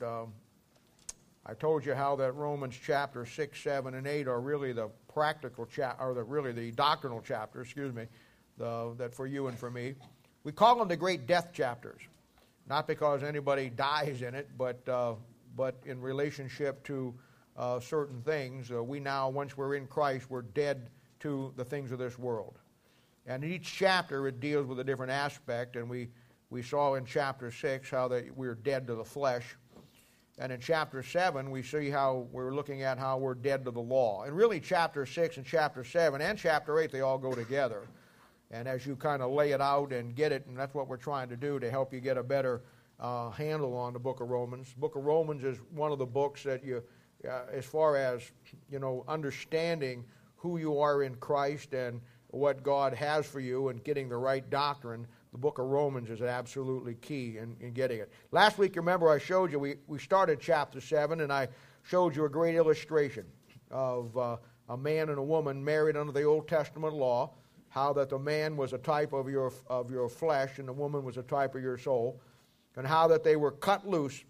And um, I told you how that Romans chapter 6, 7, and 8 are really the practical chap or the really the doctrinal chapters, excuse me, the, that for you and for me. We call them the great death chapters, not because anybody dies in it, but uh, but in relationship to uh, certain things. Uh, we now, once we're in Christ, we're dead to the things of this world. And in each chapter, it deals with a different aspect. And we, we saw in chapter 6 how that we're dead to the flesh. And in chapter 7, we see how we're looking at how we're dead to the law. And really, chapter 6 and chapter 7 and chapter 8, they all go together. And as you kind of lay it out and get it, and that's what we're trying to do to help you get a better uh, handle on the book of Romans. Book of Romans is one of the books that you, uh, as far as you know, understanding who you are in Christ and what God has for you and getting the right doctrine. The book of Romans is absolutely key in, in getting it. Last week, remember, I showed you, we, we started chapter 7, and I showed you a great illustration of uh, a man and a woman married under the Old Testament law, how that the man was a type of your, of your flesh and the woman was a type of your soul and how that they were cut loose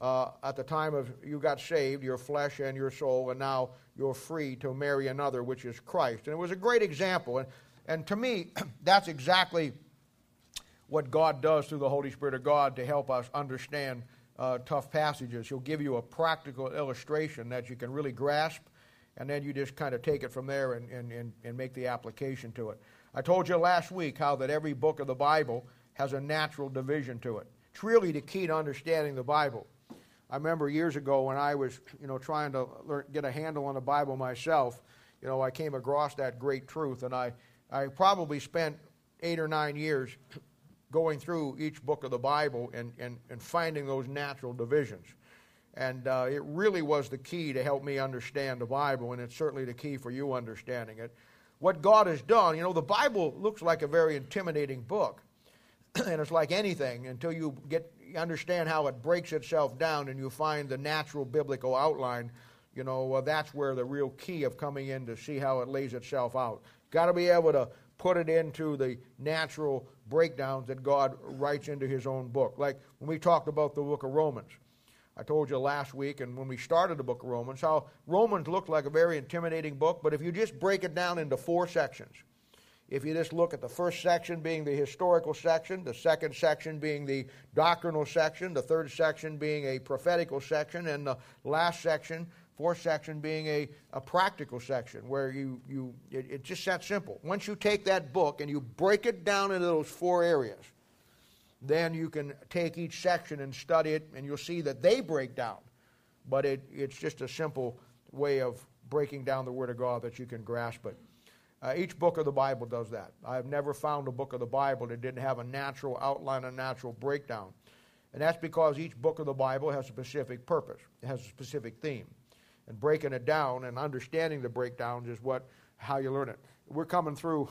uh, at the time of you got saved, your flesh and your soul, and now you're free to marry another, which is Christ. And it was a great example. And, and to me, that's exactly what God does through the Holy Spirit of God to help us understand uh, tough passages. He'll give you a practical illustration that you can really grasp, and then you just kind of take it from there and, and, and, and make the application to it. I told you last week how that every book of the Bible has a natural division to it. It's really the key to understanding the Bible. I remember years ago when I was, you know, trying to learn, get a handle on the Bible myself, you know, I came across that great truth, and I, I probably spent eight or nine years going through each book of the Bible and, and, and finding those natural divisions. And uh, it really was the key to help me understand the Bible, and it's certainly the key for you understanding it. What God has done, you know, the Bible looks like a very intimidating book. and it's like anything until you get understand how it breaks itself down and you find the natural biblical outline you know uh, that's where the real key of coming in to see how it lays itself out got to be able to put it into the natural breakdowns that god writes into his own book. Like when we talked about the book of romans. I told you last week and when we started the book of romans how romans looked like a very intimidating book but if you just break it down into four sections if you just look at the first section being the historical section, the second section being the doctrinal section, the third section being a prophetical section, and the last section, fourth section, being a, a practical section, where you, you it, it's just that simple. Once you take that book and you break it down into those four areas, then you can take each section and study it, and you'll see that they break down. But it, it's just a simple way of breaking down the Word of God that you can grasp it. Uh, each book of the Bible does that. I've never found a book of the Bible that didn't have a natural outline, a natural breakdown. And that's because each book of the Bible has a specific purpose, it has a specific theme. And breaking it down and understanding the breakdowns is what how you learn it. We're coming through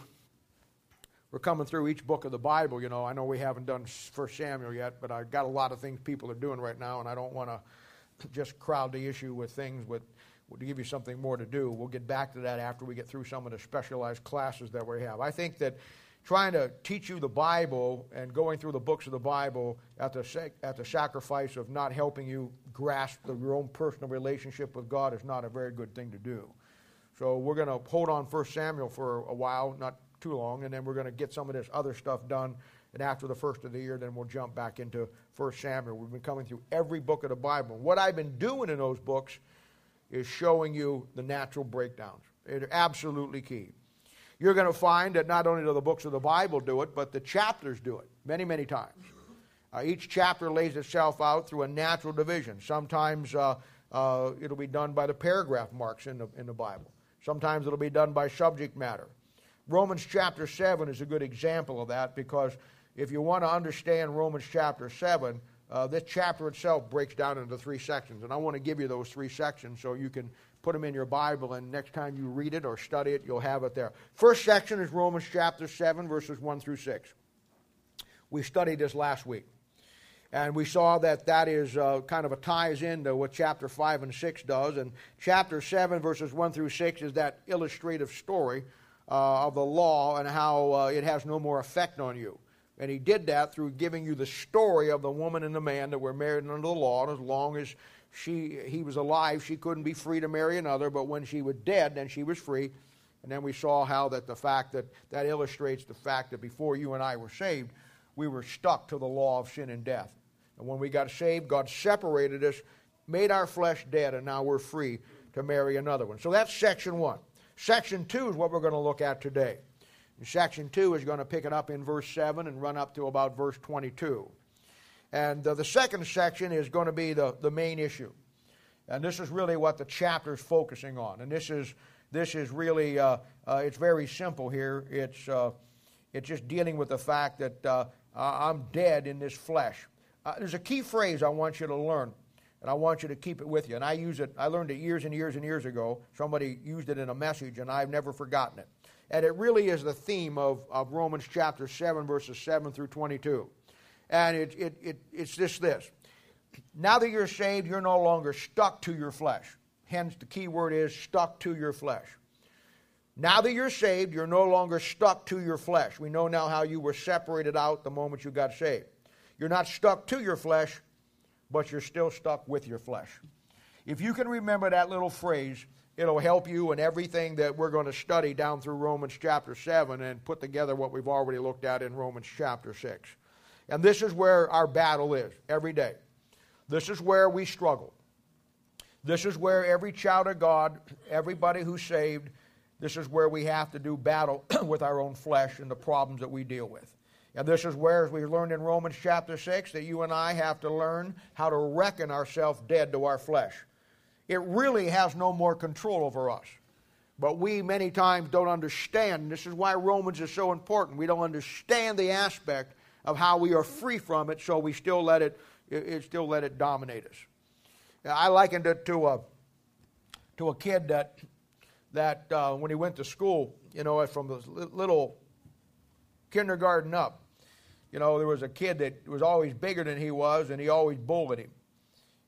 we're coming through each book of the Bible, you know. I know we haven't done First Samuel yet, but I've got a lot of things people are doing right now, and I don't want to just crowd the issue with things with to give you something more to do. We'll get back to that after we get through some of the specialized classes that we have. I think that trying to teach you the Bible and going through the books of the Bible at the, at the sacrifice of not helping you grasp the, your own personal relationship with God is not a very good thing to do. So we're going to hold on 1 Samuel for a while, not too long, and then we're going to get some of this other stuff done. And after the first of the year, then we'll jump back into 1 Samuel. We've been coming through every book of the Bible. What I've been doing in those books is showing you the natural breakdowns. It's absolutely key. You're going to find that not only do the books of the Bible do it, but the chapters do it many, many times. Uh, each chapter lays itself out through a natural division. Sometimes uh, uh, it'll be done by the paragraph marks in the, in the Bible. Sometimes it'll be done by subject matter. Romans chapter 7 is a good example of that because if you want to understand Romans chapter 7, uh, this chapter itself breaks down into three sections, and I want to give you those three sections so you can put them in your Bible, and next time you read it or study it, you'll have it there. First section is Romans chapter 7, verses 1 through 6. We studied this last week, and we saw that that is uh, kind of a ties into what chapter 5 and 6 does, and chapter 7, verses 1 through 6 is that illustrative story uh, of the law and how uh, it has no more effect on you And he did that through giving you the story of the woman and the man that were married under the law. And as long as she, he was alive, she couldn't be free to marry another. But when she was dead, then she was free. And then we saw how that the fact that that illustrates the fact that before you and I were saved, we were stuck to the law of sin and death. And when we got saved, God separated us, made our flesh dead, and now we're free to marry another one. So that's section one. Section two is what we're going to look at today. Section two is going to pick it up in verse 7 and run up to about verse 22. And uh, the second section is going to be the, the main issue. And this is really what the chapter is focusing on. And this is, this is really, uh, uh, it's very simple here. It's, uh, it's just dealing with the fact that uh, I'm dead in this flesh. Uh, there's a key phrase I want you to learn, and I want you to keep it with you. And I use it, I learned it years and years and years ago. Somebody used it in a message, and I've never forgotten it. And it really is the theme of, of Romans chapter 7, verses 7 through 22. And it, it, it, it's just this. Now that you're saved, you're no longer stuck to your flesh. Hence, the key word is stuck to your flesh. Now that you're saved, you're no longer stuck to your flesh. We know now how you were separated out the moment you got saved. You're not stuck to your flesh, but you're still stuck with your flesh. If you can remember that little phrase, it'll help you in everything that we're going to study down through Romans chapter 7 and put together what we've already looked at in Romans chapter 6. And this is where our battle is every day. This is where we struggle. This is where every child of God, everybody who's saved, this is where we have to do battle with our own flesh and the problems that we deal with. And this is where, as we learned in Romans chapter 6, that you and I have to learn how to reckon ourselves dead to our flesh. It really has no more control over us. But we many times don't understand. This is why Romans is so important. We don't understand the aspect of how we are free from it, so we still let it, it still let it dominate us. I likened it to a to a kid that that uh, when he went to school, you know, from the little kindergarten up, you know, there was a kid that was always bigger than he was, and he always bullied him.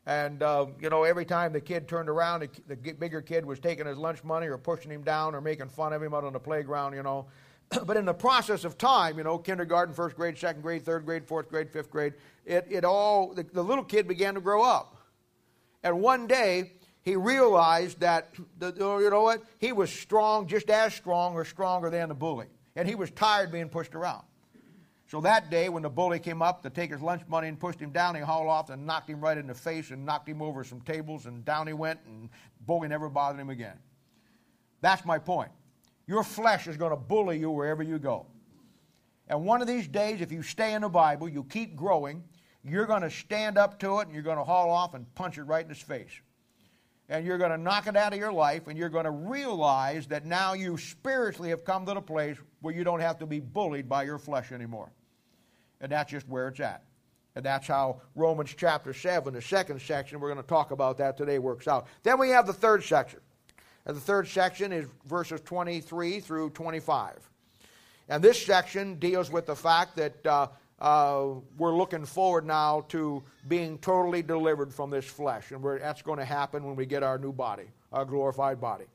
And, uh, you know, every time the kid turned around, the, the bigger kid was taking his lunch money or pushing him down or making fun of him out on the playground, you know. but in the process of time, you know, kindergarten, first grade, second grade, third grade, fourth grade, fifth grade, it, it all, the, the little kid began to grow up. And one day, he realized that, the, you know what, he was strong, just as strong or stronger than the bully. And he was tired being pushed around. So that day, when the bully came up to take his lunch money and pushed him down, he hauled off and knocked him right in the face and knocked him over some tables, and down he went, and bully never bothered him again. That's my point. Your flesh is going to bully you wherever you go. And one of these days, if you stay in the Bible, you keep growing, you're going to stand up to it and you're going to haul off and punch it right in his face. And you're going to knock it out of your life, and you're going to realize that now you spiritually have come to the place where you don't have to be bullied by your flesh anymore. And that's just where it's at. And that's how Romans chapter 7, the second section, we're going to talk about that today, works out. Then we have the third section. And the third section is verses 23 through 25. And this section deals with the fact that uh, uh, we're looking forward now to being totally delivered from this flesh. And that's going to happen when we get our new body, our glorified body.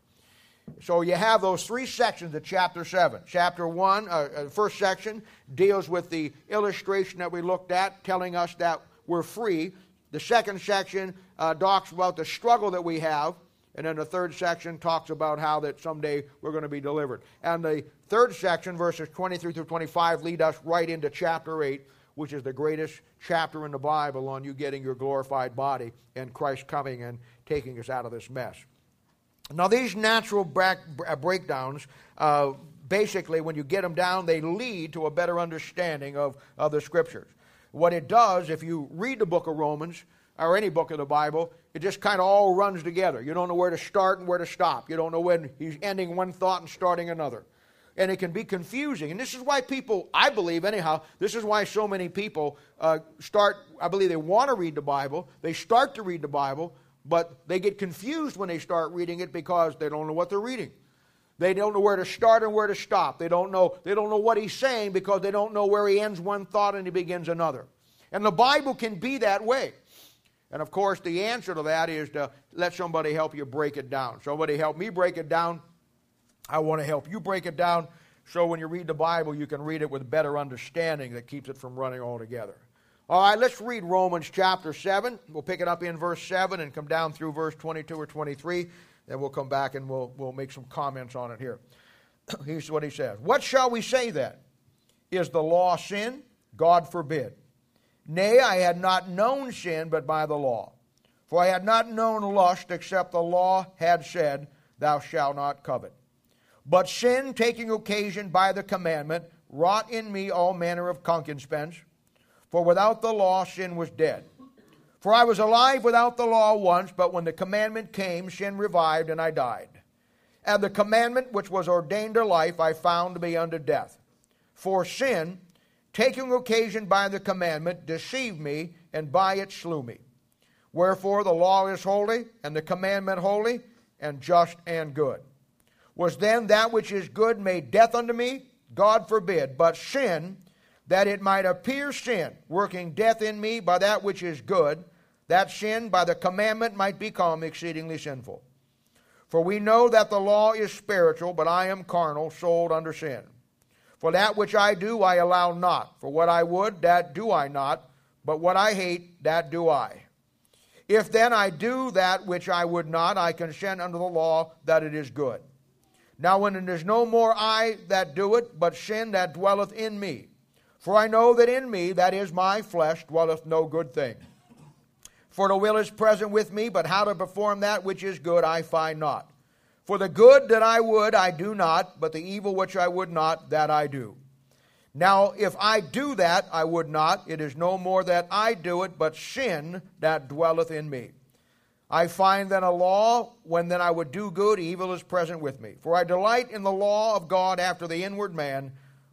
So you have those three sections of chapter 7. Chapter 1, uh, uh, first section, deals with the illustration that we looked at, telling us that we're free. The second section uh, talks about the struggle that we have. And then the third section talks about how that someday we're going to be delivered. And the third section, verses 23 through 25, lead us right into chapter 8, which is the greatest chapter in the Bible on you getting your glorified body and Christ coming and taking us out of this mess. Now, these natural uh, breakdowns, uh, basically, when you get them down, they lead to a better understanding of, of the Scriptures. What it does, if you read the book of Romans, or any book of the Bible, it just kind of all runs together. You don't know where to start and where to stop. You don't know when he's ending one thought and starting another. And it can be confusing. And this is why people, I believe anyhow, this is why so many people uh, start, I believe they want to read the Bible, they start to read the Bible, but they get confused when they start reading it because they don't know what they're reading. They don't know where to start and where to stop. They don't know, they don't know what he's saying because they don't know where he ends one thought and he begins another. And the Bible can be that way. And of course, the answer to that is to let somebody help you break it down. Somebody help me break it down. I want to help you break it down so when you read the Bible, you can read it with better understanding that keeps it from running all together. All right, let's read Romans chapter 7. We'll pick it up in verse 7 and come down through verse 22 or 23. Then we'll come back and we'll, we'll make some comments on it here. Here's what he says What shall we say then? Is the law sin? God forbid. Nay, I had not known sin but by the law. For I had not known lust except the law had said, Thou shalt not covet. But sin, taking occasion by the commandment, wrought in me all manner of concupiscence. For without the law, sin was dead. For I was alive without the law once, but when the commandment came, sin revived, and I died. And the commandment which was ordained to life I found to be unto death. For sin, taking occasion by the commandment, deceived me, and by it slew me. Wherefore the law is holy, and the commandment holy, and just and good. Was then that which is good made death unto me? God forbid. But sin, that it might appear sin, working death in me by that which is good, that sin by the commandment might become exceedingly sinful. For we know that the law is spiritual, but I am carnal, sold under sin. For that which I do, I allow not. For what I would, that do I not. But what I hate, that do I. If then I do that which I would not, I consent unto the law that it is good. Now, when it is no more I that do it, but sin that dwelleth in me. For I know that in me, that is my flesh, dwelleth no good thing. For the will is present with me, but how to perform that which is good I find not. For the good that I would I do not, but the evil which I would not, that I do. Now, if I do that I would not, it is no more that I do it, but sin that dwelleth in me. I find then a law, when then I would do good, evil is present with me. For I delight in the law of God after the inward man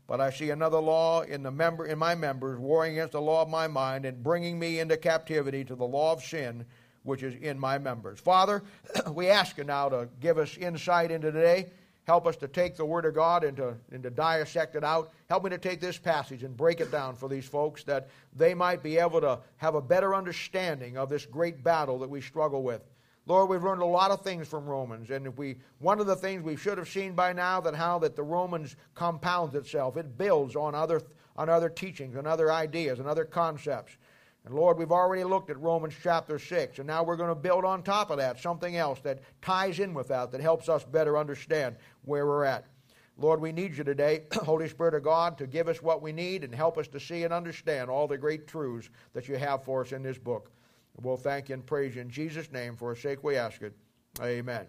but I see another law in, the member, in my members, warring against the law of my mind and bringing me into captivity to the law of sin which is in my members. Father, we ask you now to give us insight into today. Help us to take the Word of God and to, and to dissect it out. Help me to take this passage and break it down for these folks that they might be able to have a better understanding of this great battle that we struggle with. Lord, we've learned a lot of things from Romans, and if we one of the things we should have seen by now that how that the Romans compounds itself, it builds on other on other teachings and other ideas and other concepts. And Lord, we've already looked at Romans chapter 6, and now we're going to build on top of that something else that ties in with that, that helps us better understand where we're at. Lord, we need you today, Holy Spirit of God, to give us what we need and help us to see and understand all the great truths that you have for us in this book. We'll thank you and praise you in Jesus' name. For his sake we ask it. Amen.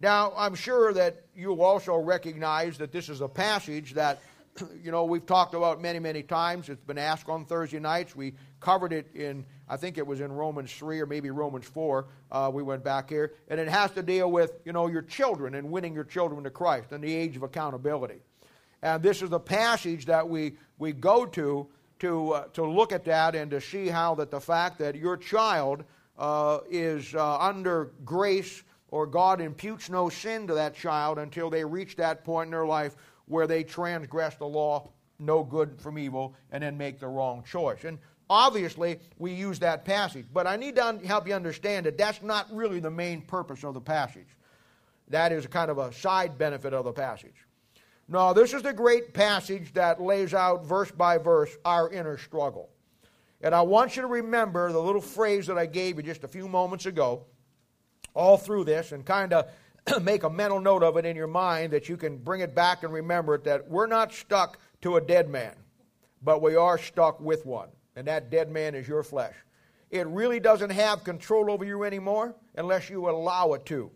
Now, I'm sure that you'll also recognize that this is a passage that, you know, we've talked about many, many times. It's been asked on Thursday nights. We covered it in, I think it was in Romans 3 or maybe Romans 4. Uh, we went back here. And it has to deal with, you know, your children and winning your children to Christ and the age of accountability. And this is the passage that we, we go to to, uh, to look at that and to see how that the fact that your child uh, is uh, under grace or God imputes no sin to that child until they reach that point in their life where they transgress the law, know good from evil, and then make the wrong choice. And obviously, we use that passage, but I need to help you understand that that's not really the main purpose of the passage. That is kind of a side benefit of the passage. No, this is the great passage that lays out verse by verse our inner struggle. And I want you to remember the little phrase that I gave you just a few moments ago, all through this, and kind of make a mental note of it in your mind that you can bring it back and remember it that we're not stuck to a dead man, but we are stuck with one. And that dead man is your flesh. It really doesn't have control over you anymore unless you allow it to.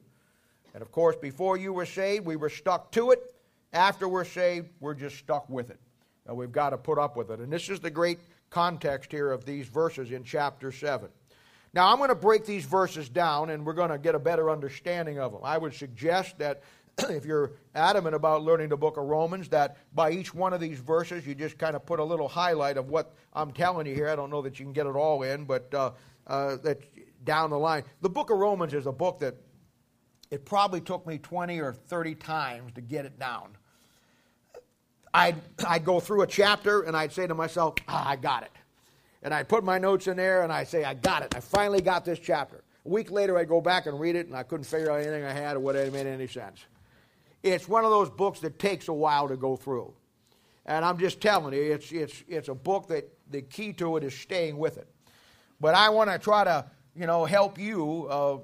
And of course, before you were saved, we were stuck to it. After we're saved, we're just stuck with it. And we've got to put up with it. And this is the great context here of these verses in chapter 7. Now, I'm going to break these verses down and we're going to get a better understanding of them. I would suggest that if you're adamant about learning the book of Romans, that by each one of these verses, you just kind of put a little highlight of what I'm telling you here. I don't know that you can get it all in, but uh, uh, that down the line. The book of Romans is a book that it probably took me 20 or 30 times to get it down. I'd, I'd go through a chapter and I'd say to myself, ah, I got it. And I'd put my notes in there and I'd say, I got it. I finally got this chapter. A week later, I'd go back and read it and I couldn't figure out anything I had or what it made any sense. it's one of those books that takes a while to go through. And I'm just telling you, it's, it's, it's a book that the key to it is staying with it. But I want to try to, you know, help you, uh,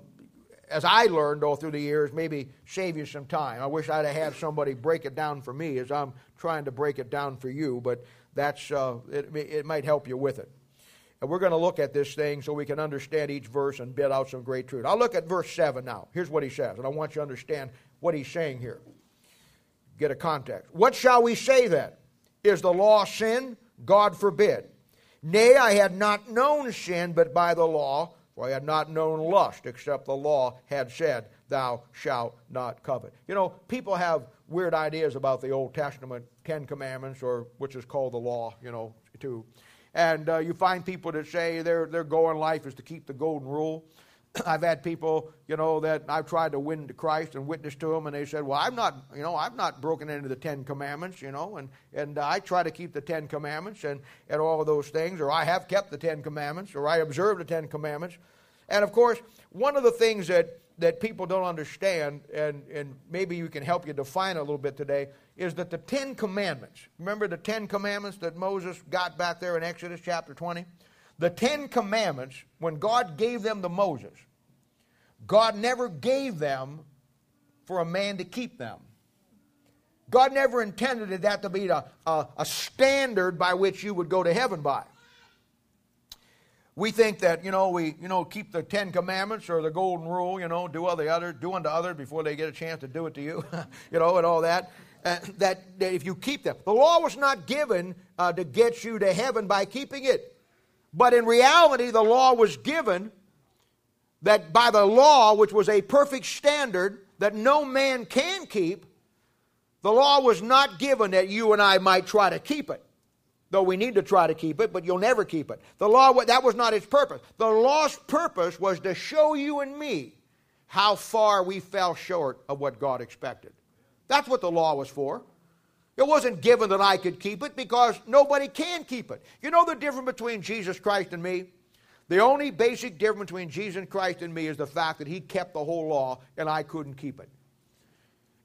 as I learned all through the years, maybe save you some time. I wish I'd have had somebody break it down for me as I'm trying to break it down for you, but that's, uh, it, it might help you with it. And we're going to look at this thing so we can understand each verse and bid out some great truth. I'll look at verse 7 now. Here's what he says, and I want you to understand what he's saying here. Get a context. What shall we say then? Is the law sin? God forbid. Nay, I had not known sin but by the law, for I had not known lust, except the law had said, Thou shalt not covet. You know, people have weird ideas about the Old Testament Ten Commandments, or which is called the law, you know, too. And uh, you find people that say their, their goal in life is to keep the golden rule. I've had people, you know, that I've tried to win to Christ and witness to them, and they said, "Well, I'm not, you know, I've not broken into the Ten Commandments, you know, and and I try to keep the Ten Commandments and and all of those things, or I have kept the Ten Commandments, or I observe the Ten Commandments." And of course, one of the things that that people don't understand, and and maybe you can help you define a little bit today, is that the Ten Commandments. Remember the Ten Commandments that Moses got back there in Exodus chapter twenty. The Ten Commandments, when God gave them to Moses, God never gave them for a man to keep them. God never intended that to be a, a, a, standard by which you would go to heaven by. We think that, you know, we, you know, keep the Ten Commandments or the Golden Rule, you know, do other other, do unto others before they get a chance to do it to you, you know, and all that. Uh, that, that if you keep them. The law was not given uh, to get you to heaven by keeping it. But in reality, the law was given that by the law, which was a perfect standard that no man can keep, the law was not given that you and I might try to keep it. Though we need to try to keep it, but you'll never keep it. The law, that was not its purpose. The law's purpose was to show you and me how far we fell short of what God expected. That's what the law was for. It wasn't given that I could keep it because nobody can keep it. You know the difference between Jesus Christ and me? The only basic difference between Jesus Christ and me is the fact that he kept the whole law and I couldn't keep it.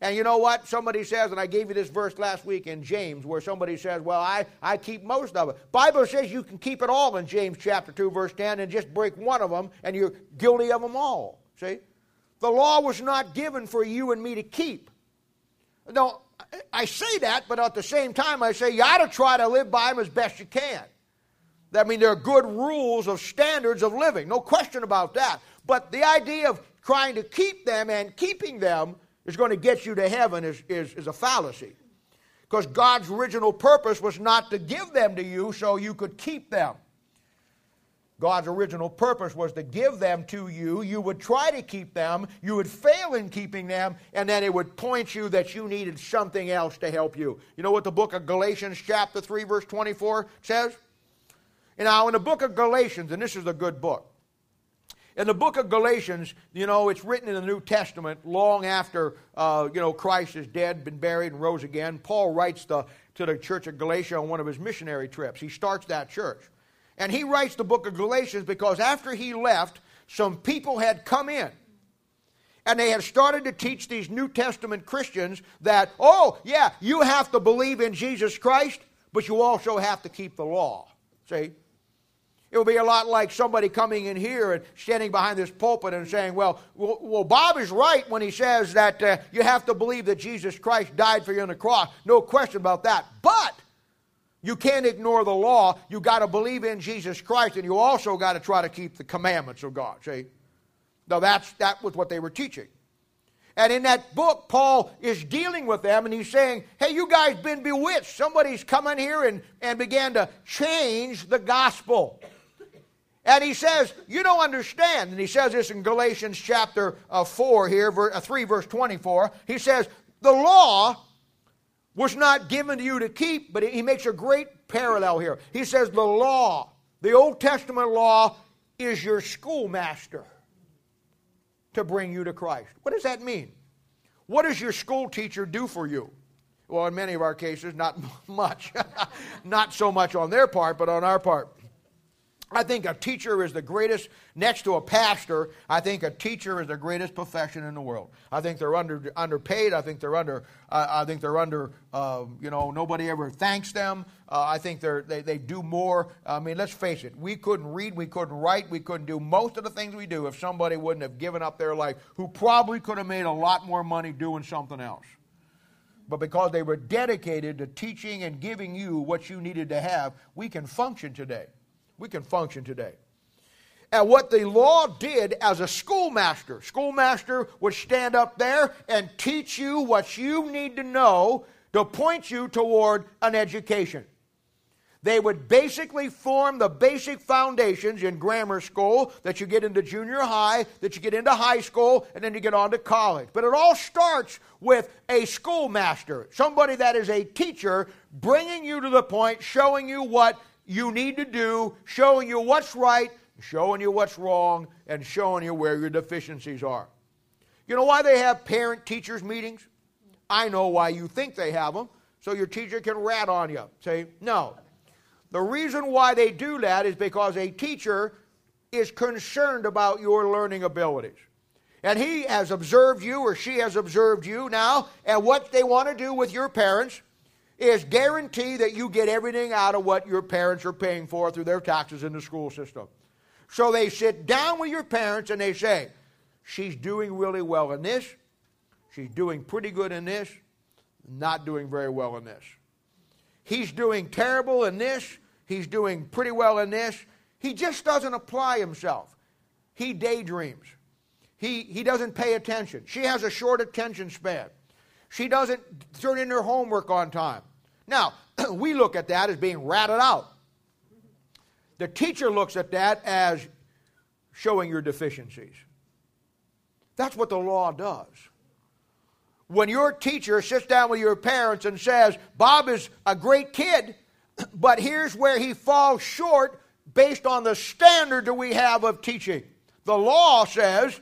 And you know what? Somebody says, and I gave you this verse last week in James, where somebody says, Well, I, I keep most of it. Bible says you can keep it all in James chapter 2, verse 10, and just break one of them, and you're guilty of them all. See? The law was not given for you and me to keep. Now, I say that, but at the same time, I say you ought to try to live by them as best you can. I mean, there are good rules of standards of living, no question about that. But the idea of trying to keep them and keeping them is going to get you to heaven is, is, is a fallacy. Because God's original purpose was not to give them to you so you could keep them. God's original purpose was to give them to you. You would try to keep them, you would fail in keeping them, and then it would point you that you needed something else to help you. You know what the book of Galatians, chapter 3, verse 24 says? And now, in the book of Galatians, and this is a good book, in the book of Galatians, you know, it's written in the New Testament long after, uh, you know, Christ is dead, been buried, and rose again. Paul writes the, to the church of Galatia on one of his missionary trips. He starts that church. And he writes the book of Galatians because after he left, some people had come in. And they had started to teach these New Testament Christians that, oh, yeah, you have to believe in Jesus Christ, but you also have to keep the law. See? It would be a lot like somebody coming in here and standing behind this pulpit and saying, well, well, Bob is right when he says that uh, you have to believe that Jesus Christ died for you on the cross. No question about that. But you can't ignore the law. You got to believe in Jesus Christ, and you also got to try to keep the commandments of God. See? Now, that's, that was what they were teaching. And in that book, Paul is dealing with them and he's saying, Hey, you guys been bewitched. Somebody's come in here and, and began to change the gospel. And he says, You don't understand. And he says this in Galatians chapter uh, 4 here, uh, 3 verse 24. He says, The law was not given to you to keep, but he makes a great parallel here. He says, The law, the Old Testament law, is your schoolmaster to bring you to Christ. What does that mean? What does your school teacher do for you? Well, in many of our cases, not much. not so much on their part, but on our part. I think a teacher is the greatest, next to a pastor, I think a teacher is the greatest profession in the world. I think they're under, underpaid. I think they're under, uh, I think they're under, uh, you know, nobody ever thanks them. Uh, I think they're, they, they do more. I mean, let's face it, we couldn't read, we couldn't write, we couldn't do most of the things we do if somebody wouldn't have given up their life who probably could have made a lot more money doing something else. But because they were dedicated to teaching and giving you what you needed to have, we can function today we can function today. And what the law did as a schoolmaster, schoolmaster would stand up there and teach you what you need to know to point you toward an education. They would basically form the basic foundations in grammar school that you get into junior high, that you get into high school, and then you get on to college. But it all starts with a schoolmaster, somebody that is a teacher, bringing you to the point, showing you what you need to do, showing you what's right, showing you what's wrong, and showing you where your deficiencies are. You know why they have parent teachers meetings? I know why you think they have them, so your teacher can rat on you. Say, no. The reason why they do that is because a teacher is concerned about your learning abilities. And he has observed you or she has observed you now, and what they want to do with your parents is guarantee that you get everything out of what your parents are paying for through their taxes in the school system. So they sit down with your parents and they say, She's doing really well in this, she's doing pretty good in this, not doing very well in this. He's doing terrible in this, he's doing pretty well in this. He just doesn't apply himself. He daydreams. He, he doesn't pay attention. She has a short attention span. She doesn't turn in her homework on time. Now, we look at that as being ratted out. The teacher looks at that as showing your deficiencies. That's what the law does. When your teacher sits down with your parents and says, Bob is a great kid, but here's where he falls short based on the standard that we have of teaching. The law says,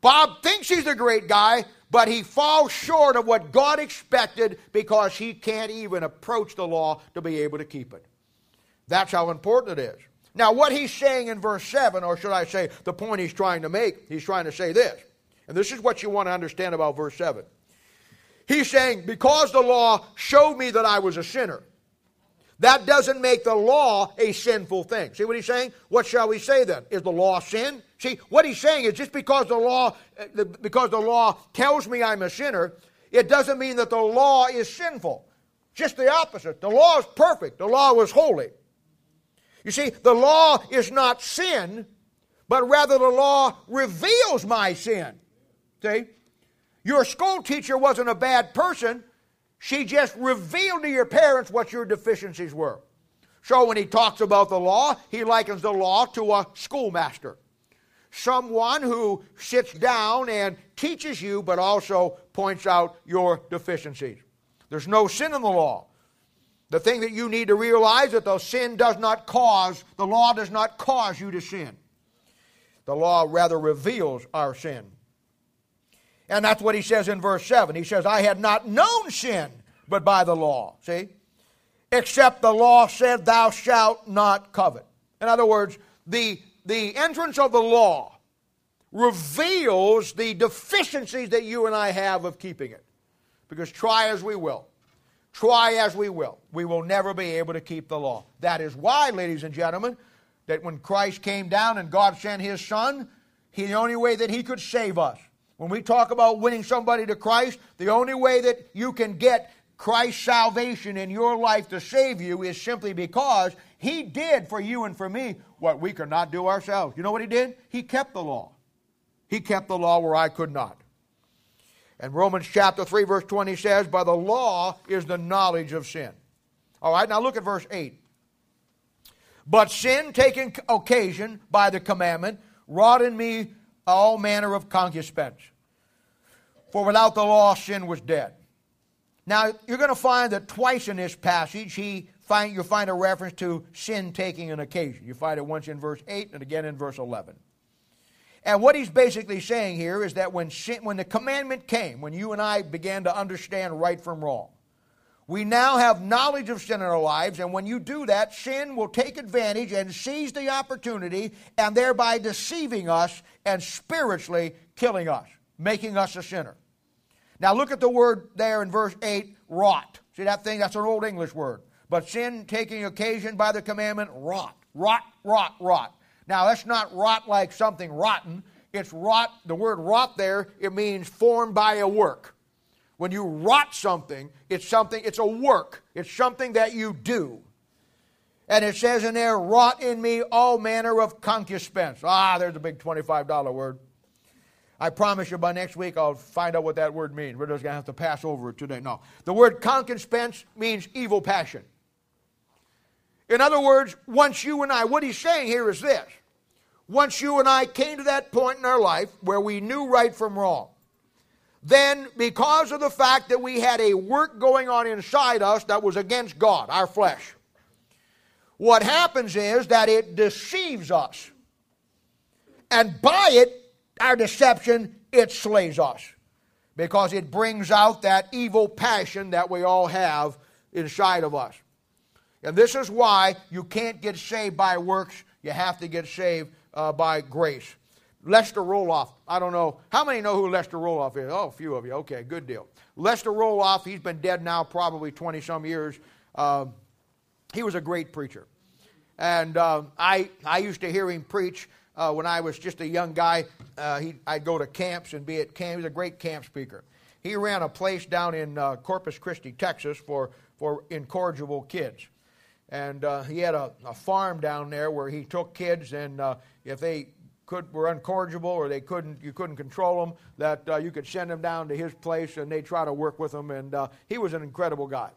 Bob thinks he's a great guy, but he falls short of what God expected because he can't even approach the law to be able to keep it. That's how important it is. Now, what he's saying in verse 7, or should I say, the point he's trying to make, he's trying to say this. And this is what you want to understand about verse 7. He's saying, because the law showed me that I was a sinner, that doesn't make the law a sinful thing. See what he's saying? What shall we say then? Is the law sin? See, what he's saying is just because the law uh, because the law tells me I'm a sinner, it doesn't mean that the law is sinful. Just the opposite. The law is perfect. The law was holy. You see, the law is not sin, but rather the law reveals my sin. See? Your school teacher wasn't a bad person. She just revealed to your parents what your deficiencies were. So when he talks about the law, he likens the law to a schoolmaster. Someone who sits down and teaches you, but also points out your deficiencies. There's no sin in the law. The thing that you need to realize is that the sin does not cause, the law does not cause you to sin. The law rather reveals our sin. And that's what he says in verse 7. He says, I had not known sin but by the law. See? Except the law said, Thou shalt not covet. In other words, the, the entrance of the law reveals the deficiencies that you and I have of keeping it. Because try as we will, try as we will, we will never be able to keep the law. That is why, ladies and gentlemen, that when Christ came down and God sent his Son, he, the only way that he could save us when we talk about winning somebody to Christ, the only way that you can get Christ's salvation in your life to save you is simply because He did for you and for me what we could not do ourselves. You know what He did? He kept the law. He kept the law where I could not. And Romans chapter 3, verse 20 says, By the law is the knowledge of sin. All right, now look at verse 8. But sin taking occasion by the commandment wrought in me all manner of concupiscence. For without the law, sin was dead. Now, you're going to find that twice in this passage, he find, you'll find a reference to sin taking an occasion. You find it once in verse 8 and again in verse 11. And what he's basically saying here is that when, sin, when the commandment came, when you and I began to understand right from wrong, We now have knowledge of sin in our lives, and when you do that, sin will take advantage and seize the opportunity, and thereby deceiving us and spiritually killing us, making us a sinner. Now look at the word there in verse 8, wrought. See that thing? That's an old English word. But sin taking occasion by the commandment, wrought. Rot, rot, rot. Now that's not rot like something rotten. It's rot, the word rot there, it means formed by a work. When you rot something, it's something, it's a work. It's something that you do. And it says in there, wrought in me all manner of concupiscence. Ah, there's a big $25 word. I promise you by next week I'll find out what that word means. We're just going to have to pass over it today. No. The word concupiscence means evil passion. In other words, once you and I, what he's saying here is this. Once you and I came to that point in our life where we knew right from wrong, then because of the fact that we had a work going on inside us that was against God, our flesh, what happens is that it deceives us. And by it, our deception, it slays us. Because it brings out that evil passion that we all have inside of us. And this is why you can't get saved by works, you have to get saved uh, by grace. Lester Roloff. I don't know. How many know who Lester Roloff is? Oh, a few of you. Okay, good deal. Lester Roloff, he's been dead now probably 20 some years. Uh, he was a great preacher. And uh, I, I used to hear him preach uh, when I was just a young guy. Uh, he, I'd go to camps and be at camp. He was a great camp speaker. He ran a place down in uh, Corpus Christi, Texas for, for incorrigible kids. And uh, he had a, a, farm down there where he took kids, and if they could, were incorrigible or they couldn't, you couldn't control them, that uh, you could send them down to his place and they'd try to work with them. And uh, he was an incredible guy.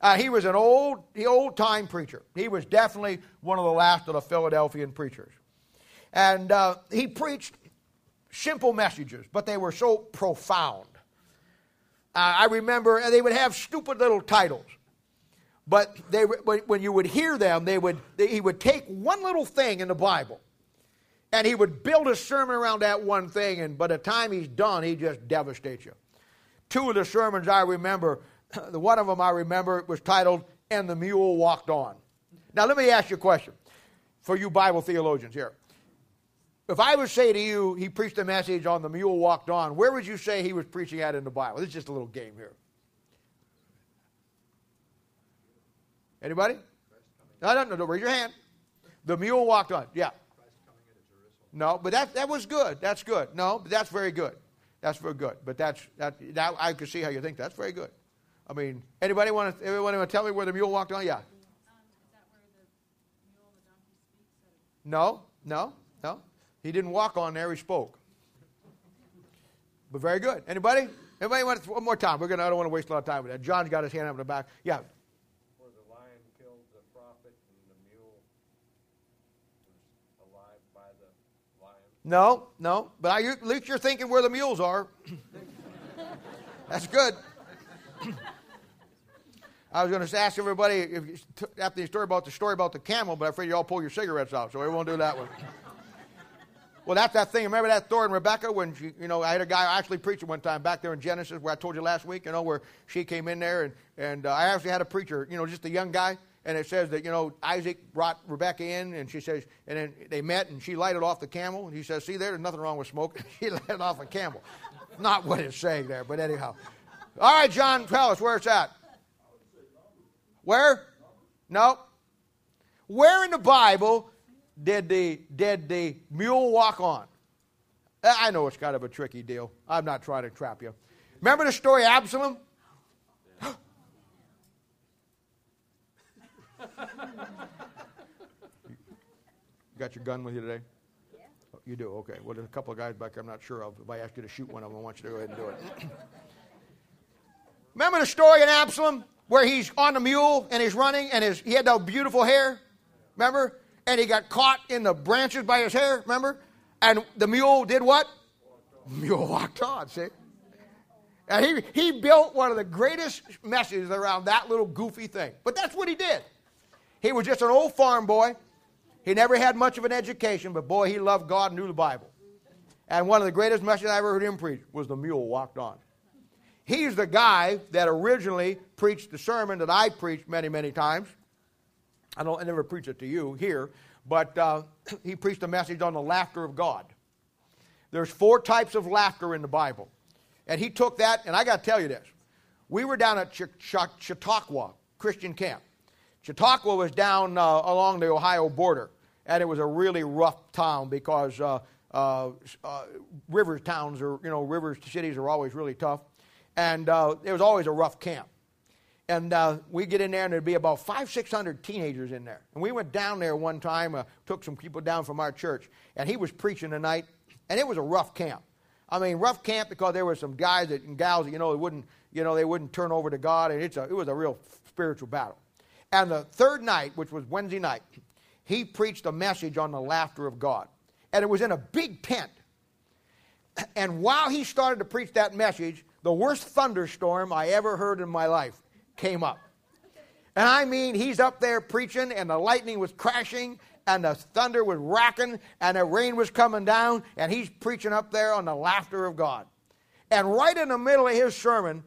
Uh, he was an old, the old time preacher. He was definitely one of the last of the Philadelphian preachers. And uh, he preached simple messages, but they were so profound. Uh, I remember they would have stupid little titles. But they, when you would hear them, they would, they, he would take one little thing in the Bible and he would build a sermon around that one thing, and by the time he's done, he just devastates you. Two of the sermons I remember, the one of them I remember was titled, And the Mule Walked On. Now, let me ask you a question for you Bible theologians here. If I would say to you, he preached a message on the mule walked on, where would you say he was preaching at in the Bible? This is just a little game here. Anybody? No, no, no, raise your hand. The mule walked on. Yeah. No, but that, that was good. That's good. No, but that's very good. That's very good. But that's that, that I can see how you think that's very good. I mean, anybody want to anybody want to tell me where the mule walked on? Yeah. No, no, no. He didn't walk on there. He spoke. But very good. Anybody? Anybody want to, one more time? We're gonna. I don't want to waste a lot of time with that. John's got his hand up in the back. Yeah. No, no. But I, at least you're thinking where the mules are. That's good. I was going to ask everybody if after the story about the story about the camel, but I'm afraid you all pull your cigarettes out, so we won't do that one. well, that's that thing. Remember that story in Rebecca when she, you know, I had a guy actually preaching one time back there in Genesis where I told you last week, you know, where she came in there and and uh, I actually had a preacher, you know, just a young guy, and it says that you know Isaac brought Rebecca in, and she says, and then they met, and she lighted off the camel, and he says, "See, there, there's nothing wrong with smoke." she lighted off a camel. Not what it's saying there, but anyhow. All right, John, tell us where it's at. Where? No. Where in the Bible did the did the mule walk on? I know it's kind of a tricky deal. I'm not trying to trap you. Remember the story of Absalom? You got your gun with you today? Yeah. Oh, you do? Okay. Well, there's a couple of guys back there I'm not sure of. If I ask you to shoot one of them, I want you to go ahead and do it. Remember the story in Absalom where he's on the mule and he's running and his, he had that beautiful hair? Remember? And he got caught in the branches by his hair, remember? And the mule did what? The mule walked on, see? And he, he built one of the greatest messages around that little goofy thing. But that's what he did. He was just an old farm boy he never had much of an education, but boy, he loved God and knew the Bible. And one of the greatest messages I ever heard him preach was the mule walked on. he's the guy that originally preached the sermon that I preached many, many times. I don't I never preach it to you here, but uh, he preached a message on the laughter of God. There's four types of laughter in the Bible. And he took that, and I got to tell you this. We were down at Ch- Ch- Chautauqua Christian Camp. Chautauqua was down uh, along the Ohio border, and it was a really rough town because uh, uh, uh river towns or you know river cities are always really tough, and uh, it was always a rough camp. And uh, we get in there, and there'd be about five, six hundred teenagers in there. And we went down there one time, took some people down from our church, and he was preaching tonight, and it was a rough camp. I mean, rough camp because there were some guys that, and gals that, you know, they wouldn't, you know, they wouldn't turn over to God, and it's a, it was a real spiritual battle. And the third night, which was Wednesday night, he preached a message on the laughter of God. And it was in a big tent. And while he started to preach that message, the worst thunderstorm I ever heard in my life came up. And I mean, he's up there preaching, and the lightning was crashing, and the thunder was racking and the rain was coming down and he's preaching up there on the laughter of God. And right in the middle of his sermon,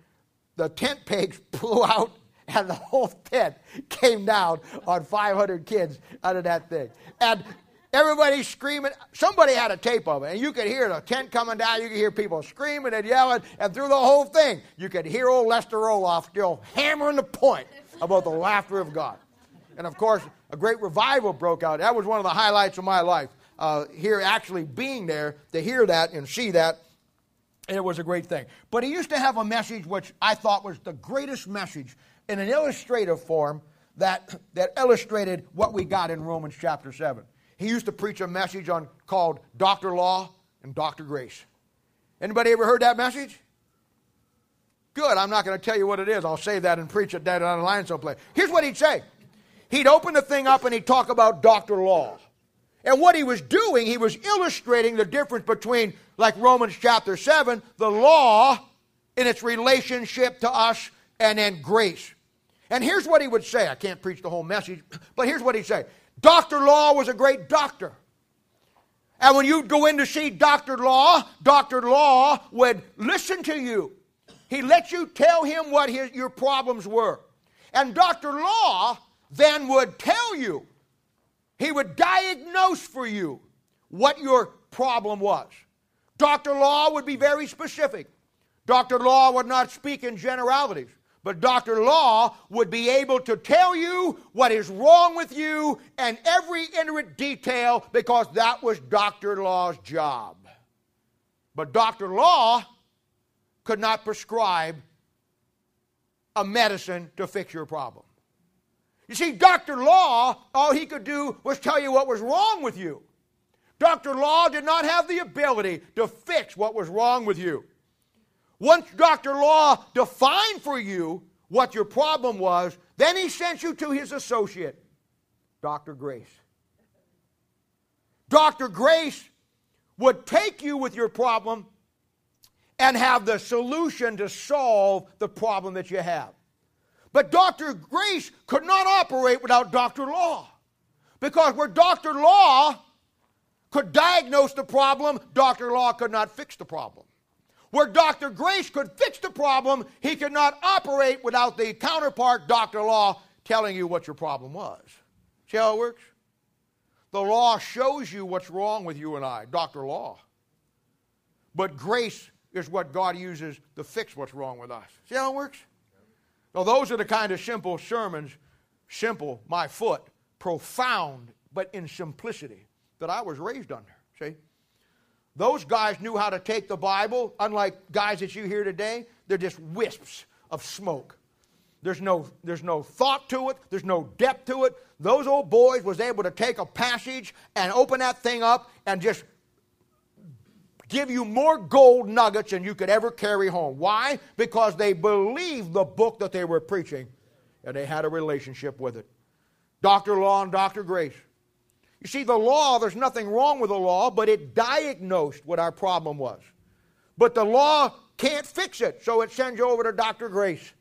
the tent pegs blew out and the whole tent came down on 500 kids out of that thing. And everybody screaming. Somebody had a tape of it, and you could hear the tent coming down. You could hear people screaming and yelling, and through the whole thing, you could hear old Lester Roloff still hammering the point about the laughter of God. And of course, a great revival broke out. That was one of the highlights of my life. Uh, here, actually being there to hear that and see that, and it was a great thing. But he used to have a message which I thought was the greatest message in an illustrative form that, that illustrated what we got in Romans chapter 7. He used to preach a message on called Dr. Law and Dr. Grace. Anybody ever heard that message? Good. I'm not going to tell you what it is. I'll save that and preach it down the line someplace. Here's what he'd say he'd open the thing up and he'd talk about Dr. Law. And what he was doing, he was illustrating the difference between, like Romans chapter 7, the law in its relationship to us, and then grace. And here's what he would say. I can't preach the whole message, but here's what he'd say Dr. Law was a great doctor. And when you'd go in to see Dr. Law, Dr. Law would listen to you. He let you tell him what his, your problems were. And Dr. Law then would tell you, he would diagnose for you what your problem was. Dr. Law would be very specific. Dr. Law would not speak in generalities, but Dr. Law would be able to tell you what is wrong with you and every intimate detail because that was Dr. Law's job. But Dr. Law could not prescribe a medicine to fix your problem. You see, Dr. Law, all he could do was tell you what was wrong with you. Dr. Law did not have the ability to fix what was wrong with you. Once Dr. Law defined for you what your problem was, then he sent you to his associate, Dr. Grace. Dr. Grace would take you with your problem and have the solution to solve the problem that you have. But Dr. Grace could not operate without Dr. Law. Because where Dr. Law could diagnose the problem, Dr. Law could not fix the problem. Where Dr. Grace could fix the problem, he could not operate without the counterpart, Dr. Law, telling you what your problem was. See how it works? The law shows you what's wrong with you and I, Dr. Law. But grace is what God uses to fix what's wrong with us. See how it works? Now, those are the kind of simple sermons, simple, my foot, profound, but in simplicity, that I was raised under. See? Those guys knew how to take the Bible, unlike guys that you hear today, they're just wisps of smoke. There's no, there's no thought to it, there's no depth to it. Those old boys was able to take a passage and open that thing up and just give you more gold nuggets than you could ever carry home. Why? Because they believed the book that they were preaching and they had a relationship with it. Dr. Law and Dr. Grace. You see, the law, there's nothing wrong with the law, but it diagnosed what our problem was. But the law can't fix it, so it sends you over to Dr. Grace.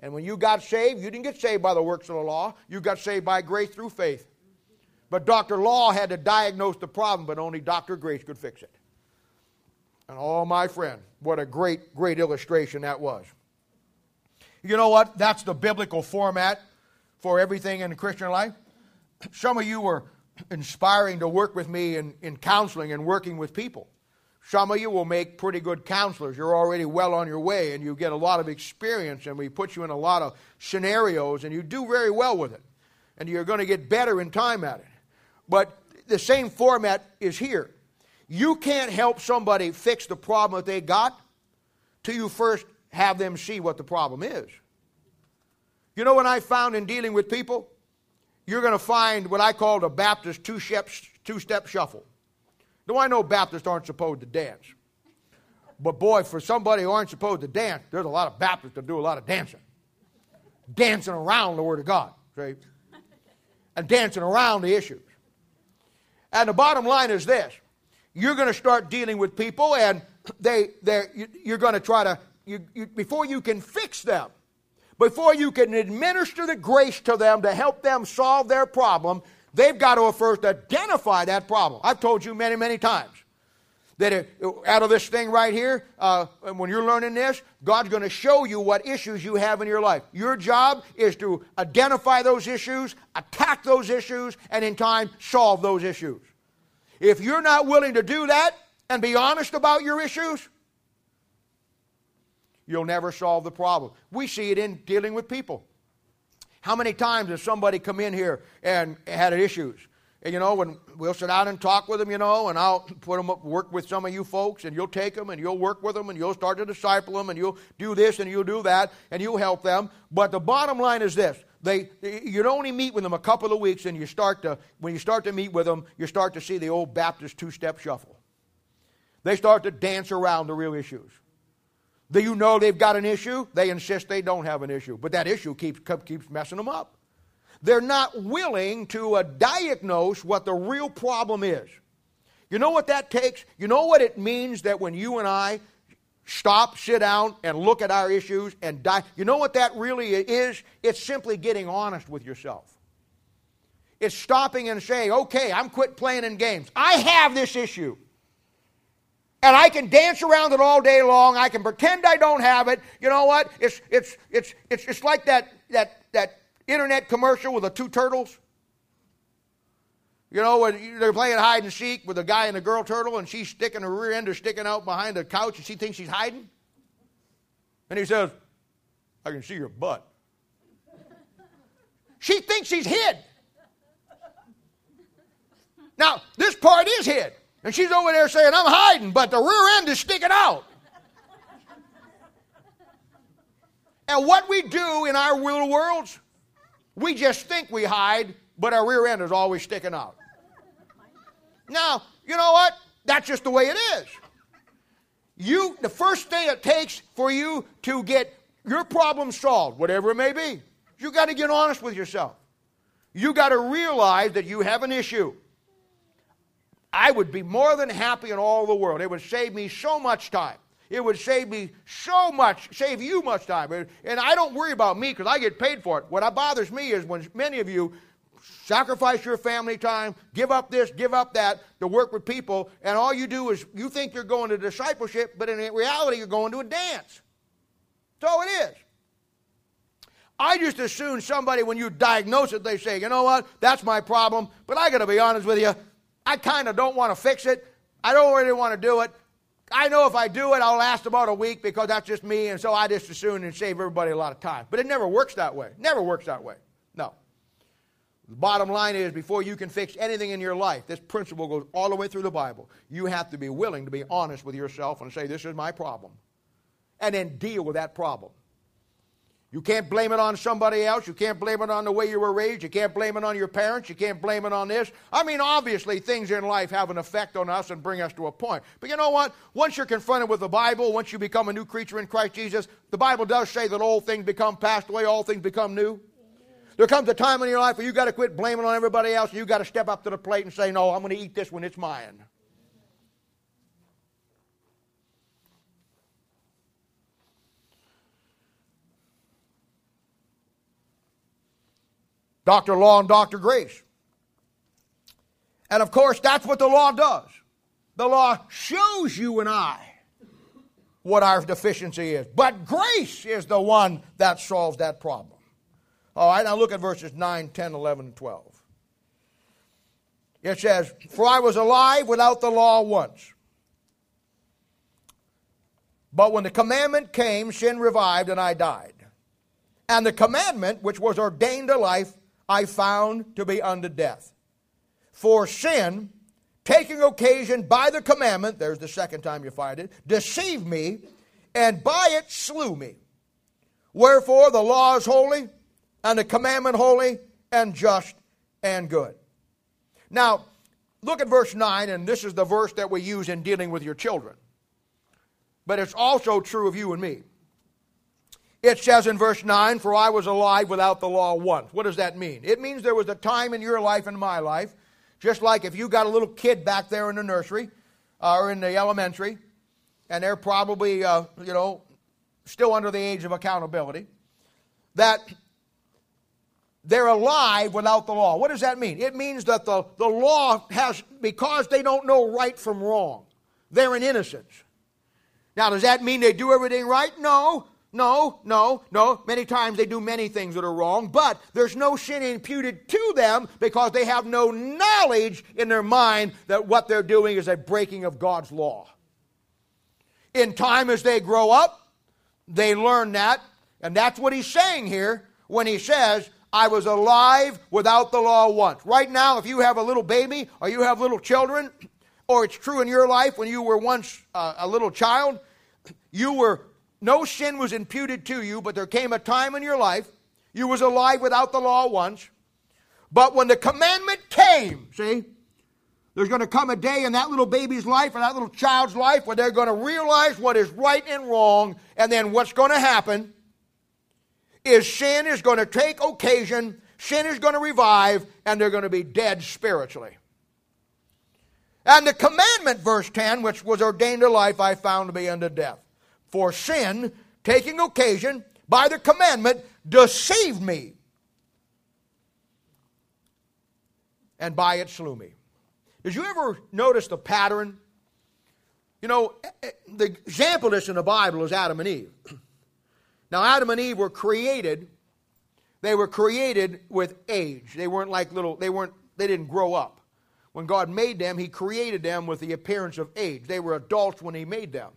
And when you got saved, you didn't get saved by the works of the law, you got saved by grace through faith. But Dr. Law had to diagnose the problem, but only Dr. Grace could fix it. And oh, my friend, what a great, great illustration that was. You know what? That's the biblical format for everything in the Christian life. Some of you were inspiring to work with me in, in counseling and working with people. Some of you will make pretty good counselors. You're already well on your way and you get a lot of experience, and we put you in a lot of scenarios, and you do very well with it. And you're going to get better in time at it. But the same format is here. You can't help somebody fix the problem that they got till you first have them see what the problem is. You know what I found in dealing with people? You're going to find what I call the Baptist two step, two step shuffle. Now, I know Baptists aren't supposed to dance. But boy, for somebody who aren't supposed to dance, there's a lot of Baptists that do a lot of dancing. Dancing around the Word of God, see? And dancing around the issues. And the bottom line is this you're going to start dealing with people, and they, you're going to try to, you, you, before you can fix them, before you can administer the grace to them to help them solve their problem, they've got to first identify that problem. I've told you many, many times that out of this thing right here, uh, when you're learning this, God's going to show you what issues you have in your life. Your job is to identify those issues, attack those issues, and in time solve those issues. If you're not willing to do that and be honest about your issues, you'll never solve the problem. We see it in dealing with people. How many times has somebody come in here and had issues? And, you know, when we'll sit down and talk with them, you know, and I'll put them up, work with some of you folks, and you'll take them and you'll work with them and you'll start to disciple them and you'll do this and you'll do that and you'll help them. But the bottom line is this: they, you only meet with them a couple of weeks, and you start to, when you start to meet with them, you start to see the old Baptist two-step shuffle. They start to dance around the real issues. Do you know they've got an issue? They insist they don't have an issue, but that issue keeps, keeps messing them up. They're not willing to uh, diagnose what the real problem is. You know what that takes? You know what it means that when you and I stop, sit down, and look at our issues and die? You know what that really is? It's simply getting honest with yourself. It's stopping and saying, okay, I'm quit playing in games. I have this issue. And I can dance around it all day long. I can pretend I don't have it. You know what? It's, it's, it's, it's, it's like that, that, that internet commercial with the two turtles. You know, when they're playing hide and seek with a guy and a girl turtle, and she's sticking her rear end or sticking out behind the couch, and she thinks she's hiding. And he says, I can see your butt. She thinks she's hid. Now, this part is hid. And she's over there saying, I'm hiding, but the rear end is sticking out. and what we do in our little worlds, we just think we hide, but our rear end is always sticking out. Now, you know what? That's just the way it is. You, the first thing it takes for you to get your problem solved, whatever it may be, you got to get honest with yourself. You got to realize that you have an issue. I would be more than happy in all the world. It would save me so much time. It would save me so much, save you much time. And I don't worry about me because I get paid for it. What bothers me is when many of you sacrifice your family time, give up this, give up that to work with people, and all you do is you think you're going to discipleship, but in reality, you're going to a dance. All it is. I just assume somebody, when you diagnose it, they say, you know what, that's my problem, but I got to be honest with you, I kind of don't want to fix it. I don't really want to do it. I know if I do it, I'll last about a week because that's just me, and so I just assume and save everybody a lot of time. But it never works that way. Never works that way. No. The bottom line is before you can fix anything in your life, this principle goes all the way through the Bible. You have to be willing to be honest with yourself and say, This is my problem. And then deal with that problem. You can't blame it on somebody else. You can't blame it on the way you were raised. You can't blame it on your parents. You can't blame it on this. I mean, obviously, things in life have an effect on us and bring us to a point. But you know what? Once you're confronted with the Bible, once you become a new creature in Christ Jesus, the Bible does say that all things become passed away, all things become new. There comes a time in your life where you got to quit blaming on everybody else. You got to step up to the plate and say, "No, I'm going to eat this when it's mine." Dr. Law and Dr. Grace. And of course, that's what the law does. The law shows you and I what our deficiency is. But grace is the one that solves that problem. All right, now look at verses 9, 10, 11, and 12. It says, For I was alive without the law once. But when the commandment came, sin revived and I died. And the commandment, which was ordained to life, I found to be unto death. For sin, taking occasion by the commandment, there's the second time you find it, deceived me, and by it slew me. Wherefore the law is holy, and the commandment holy, and just, and good. Now, look at verse 9, and this is the verse that we use in dealing with your children. But it's also true of you and me. It says in verse 9, For I was alive without the law once. What does that mean? It means there was a time in your life and my life, just like if you got a little kid back there in the nursery uh, or in the elementary, and they're probably, uh, you know, still under the age of accountability, that they're alive without the law. What does that mean? It means that the, the law has, because they don't know right from wrong, they're in innocence. Now, does that mean they do everything right? No. No, no, no. Many times they do many things that are wrong, but there's no sin imputed to them because they have no knowledge in their mind that what they're doing is a breaking of God's law. In time, as they grow up, they learn that, and that's what he's saying here when he says, I was alive without the law once. Right now, if you have a little baby or you have little children, or it's true in your life when you were once uh, a little child, you were no sin was imputed to you, but there came a time in your life you was alive without the law once. But when the commandment came, see, there's going to come a day in that little baby's life or that little child's life where they're going to realize what is right and wrong, and then what's going to happen is sin is going to take occasion, sin is going to revive, and they're going to be dead spiritually. And the commandment, verse 10, which was ordained to life, I found to be unto death. For sin, taking occasion by the commandment, deceived me, and by it slew me. Did you ever notice the pattern? You know, eh, eh, the example this in the Bible is Adam and Eve. Now, Adam and Eve were created, they were created with age. They weren't like little, they weren't, they didn't grow up. When God made them, He created them with the appearance of age. They were adults when He made them.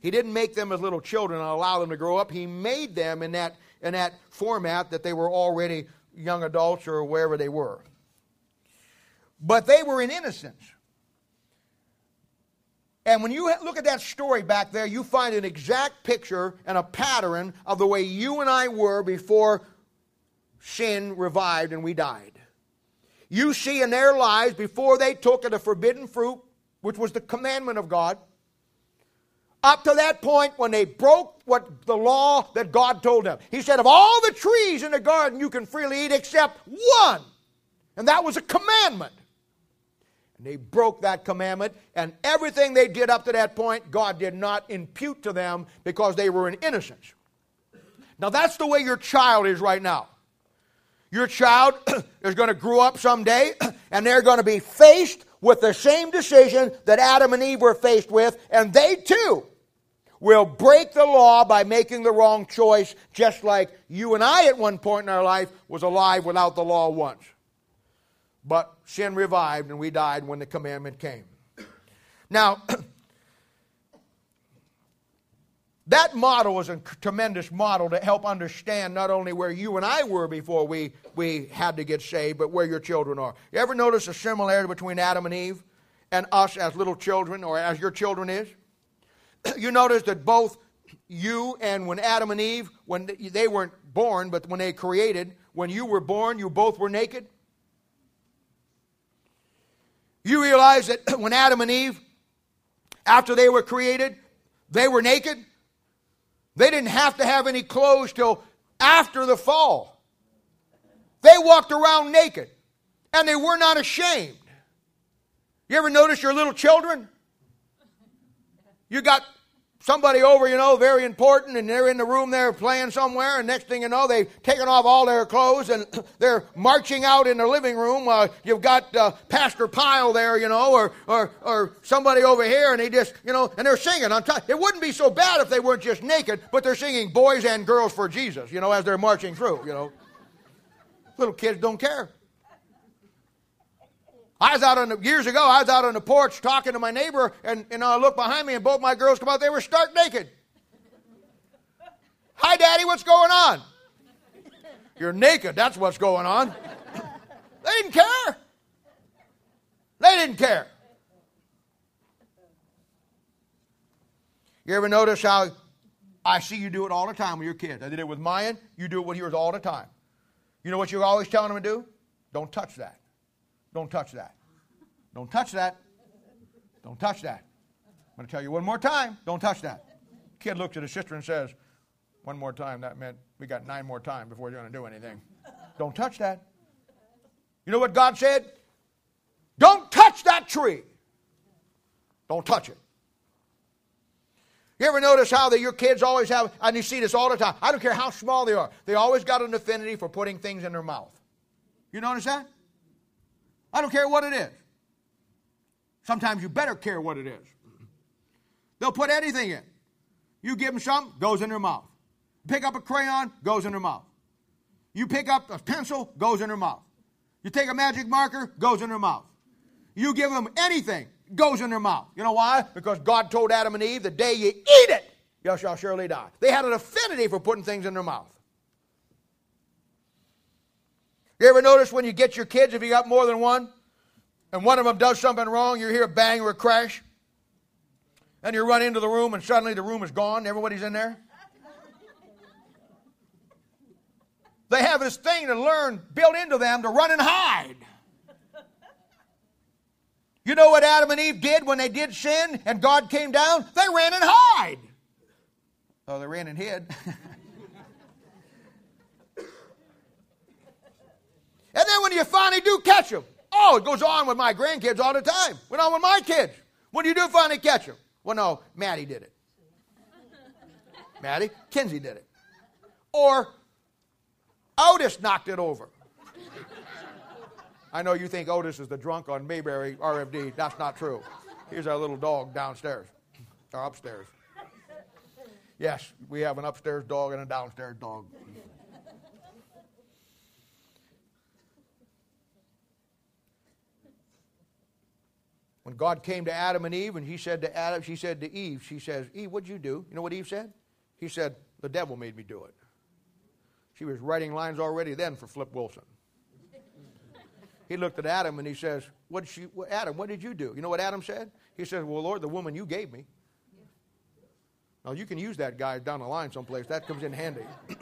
He didn't make them as little children and allow them to grow up. He made them in that, in that format that they were already young adults or wherever they were. But they were in innocence. And when you look at that story back there, you find an exact picture and a pattern of the way you and I were before sin revived and we died. You see in their lives before they took of the forbidden fruit, which was the commandment of God, up to that point when they broke what the law that God told them. He said, Of all the trees in the garden you can freely eat except one. And that was a commandment. And they broke that commandment, and everything they did up to that point, God did not impute to them because they were in innocence. Now, that's the way your child is right now. Your child is going to grow up someday, and they're going to be faced with the same decision that Adam and Eve were faced with, and they too will break the law by making the wrong choice, just like you and I at one point in our life was alive without the law once. But sin revived and we died when the commandment came. Now, that model is a tremendous model to help understand not only where you and I were before we, we had to get saved, but where your children are. You ever notice a similarity between Adam and Eve and us as little children or as your children is? you notice that both you and when Adam and Eve, when they weren't born, but when they created, when you were born, you both were naked. You realize that when Adam and Eve, after they were created, they were naked. They didn't have to have any clothes till after the fall. They walked around naked and they were not ashamed. You ever notice your little children? You got somebody over, you know, very important, and they're in the room there playing somewhere, and next thing you know, they've taken off all their clothes and they're marching out in the living room. Uh, you've got uh, Pastor Pile there, you know, or, or, or somebody over here, and they just, you know, and they're singing. On top. It wouldn't be so bad if they weren't just naked, but they're singing boys and girls for Jesus, you know, as they're marching through, you know. Little kids don't care. I was out on the, years ago. I was out on the porch talking to my neighbor, and, and I looked behind me, and both my girls come out. They were stark naked. Hi, Daddy. What's going on? You're naked. That's what's going on. they didn't care. They didn't care. You ever notice how I see you do it all the time with your kids? I did it with Mayan. You do it with yours all the time. You know what you're always telling them to do? Don't touch that. Don't touch that. Don't touch that. Don't touch that. I'm going to tell you one more time. Don't touch that. Kid looks at his sister and says, one more time. That meant we got nine more times before you're going to do anything. Don't touch that. You know what God said? Don't touch that tree. Don't touch it. You ever notice how that your kids always have, and you see this all the time. I don't care how small they are, they always got an affinity for putting things in their mouth. You notice that? I don't care what it is. Sometimes you better care what it is. They'll put anything in. You give them something, goes in their mouth. Pick up a crayon, goes in their mouth. You pick up a pencil, goes in their mouth. You take a magic marker, goes in their mouth. You give them anything, goes in their mouth. You know why? Because God told Adam and Eve, the day you eat it, you shall surely die. They had an affinity for putting things in their mouth. You ever notice when you get your kids, if you got more than one, and one of them does something wrong, you hear a bang or a crash, and you run into the room, and suddenly the room is gone, everybody's in there? They have this thing to learn, built into them, to run and hide. You know what Adam and Eve did when they did sin and God came down? They ran and hide. Oh, they ran and hid. And then when you finally do catch them, oh, it goes on with my grandkids all the time. Went on with my kids. When you do finally catch them, well, no, Maddie did it. Maddie, Kinsey did it. Or Otis knocked it over. I know you think Otis is the drunk on Mayberry RFD. That's not true. Here's our little dog downstairs, or upstairs. Yes, we have an upstairs dog and a downstairs dog. When God came to Adam and Eve and he said to Adam, she said to Eve, she says, Eve, what'd you do? You know what Eve said? He said, the devil made me do it. She was writing lines already then for Flip Wilson. he looked at Adam and he says, what she, Adam, what did you do? You know what Adam said? He says, well, Lord, the woman you gave me. Now, you can use that guy down the line someplace. That comes in handy.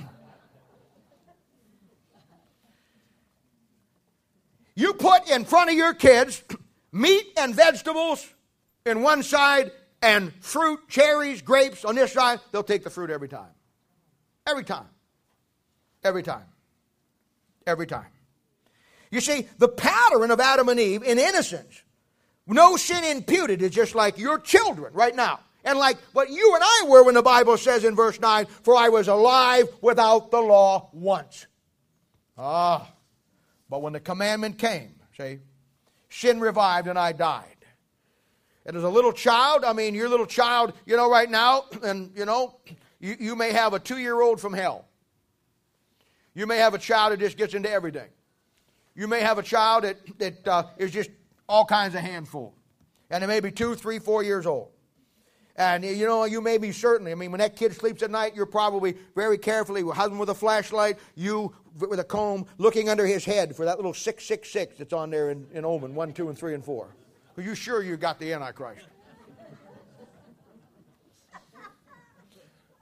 you put in front of your kids meat and vegetables in one side and fruit, cherries, grapes on this side, they'll take the fruit every time. Every time. Every time. Every time. You see, the pattern of Adam and Eve in innocence, no sin imputed, is just like your children right now. And like what you and I were when the Bible says in verse 9, for I was alive without the law once. Ah, but when the commandment came, see, sin revived and I died. And as a little child, I mean, your little child, you know, right now, and you know, you, you may have a two year old from hell. You may have a child that just gets into everything. You may have a child that, that uh, is just all kinds of handful. And it may be two, three, four years old. And you know, you may be certainly, I mean, when that kid sleeps at night, you're probably very carefully, husband with a flashlight, you with a comb, looking under his head for that little 666 that's on there in, in Omen 1, 2, and 3, and 4. Are you sure you got the Antichrist?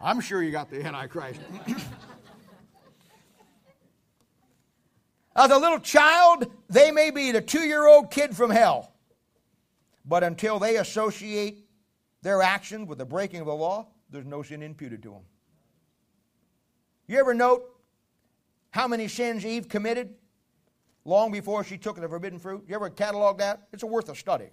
I'm sure you got the Antichrist. As a little child, they may be the two year old kid from hell. But until they associate their actions with the breaking of the law, there's no sin imputed to them. You ever note how many sins Eve committed long before she took the forbidden fruit? You ever catalog that? It's worth a study.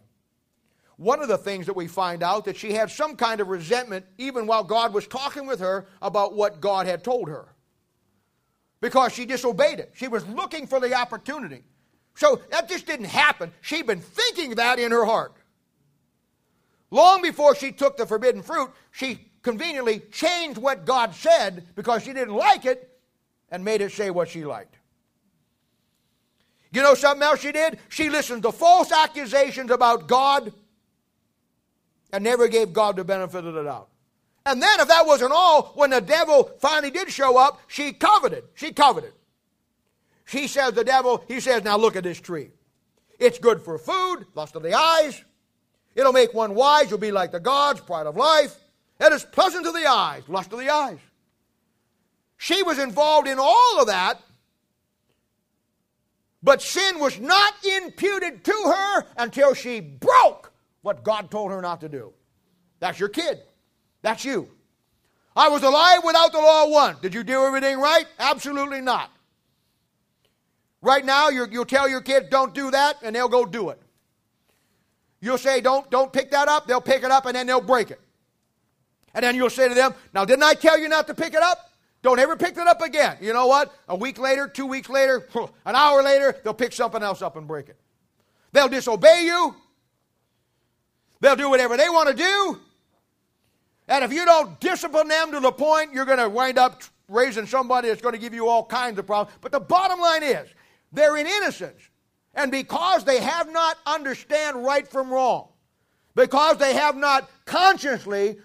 one of the things that we find out that she had some kind of resentment even while God was talking with her about what God had told her. Because she disobeyed it. She was looking for the opportunity. So that just didn't happen. She'd been thinking that in her heart. Long before she took the forbidden fruit, she conveniently changed what God said because she didn't like it and made it say what she liked. You know something else she did? She listened to false accusations about God and never gave God the benefit of the doubt. And then, if that wasn't all, when the devil finally did show up, she coveted. She coveted. She says, the devil, he says, now look at this tree. It's good for food, lust of the eyes. It'll make one wise. You'll be like the gods, pride of life. It is pleasant to the eyes, lust of the eyes. She was involved in all of that but sin was not imputed to her until she broke what God told her not to do. That's your kid. That's you. I was alive without the law one. Did you do everything right? Absolutely not. Right now, you will tell your kids, don't do that, and they'll go do it. You'll say, don't, don't pick that up, they'll pick it up, and then they'll break it. And then you'll say to them, now, didn't I tell you not to pick it up? Don't ever pick it up again. You know what? A week later, two weeks later, an hour later, they'll pick something else up and break it. They'll disobey you. They'll do whatever they want to do. And if you don't discipline them to the point, you're going to wind up raising somebody that's going to give you all kinds of problems. But the bottom line is, they're in innocence. And because they have not understand right from wrong, because they have not consciously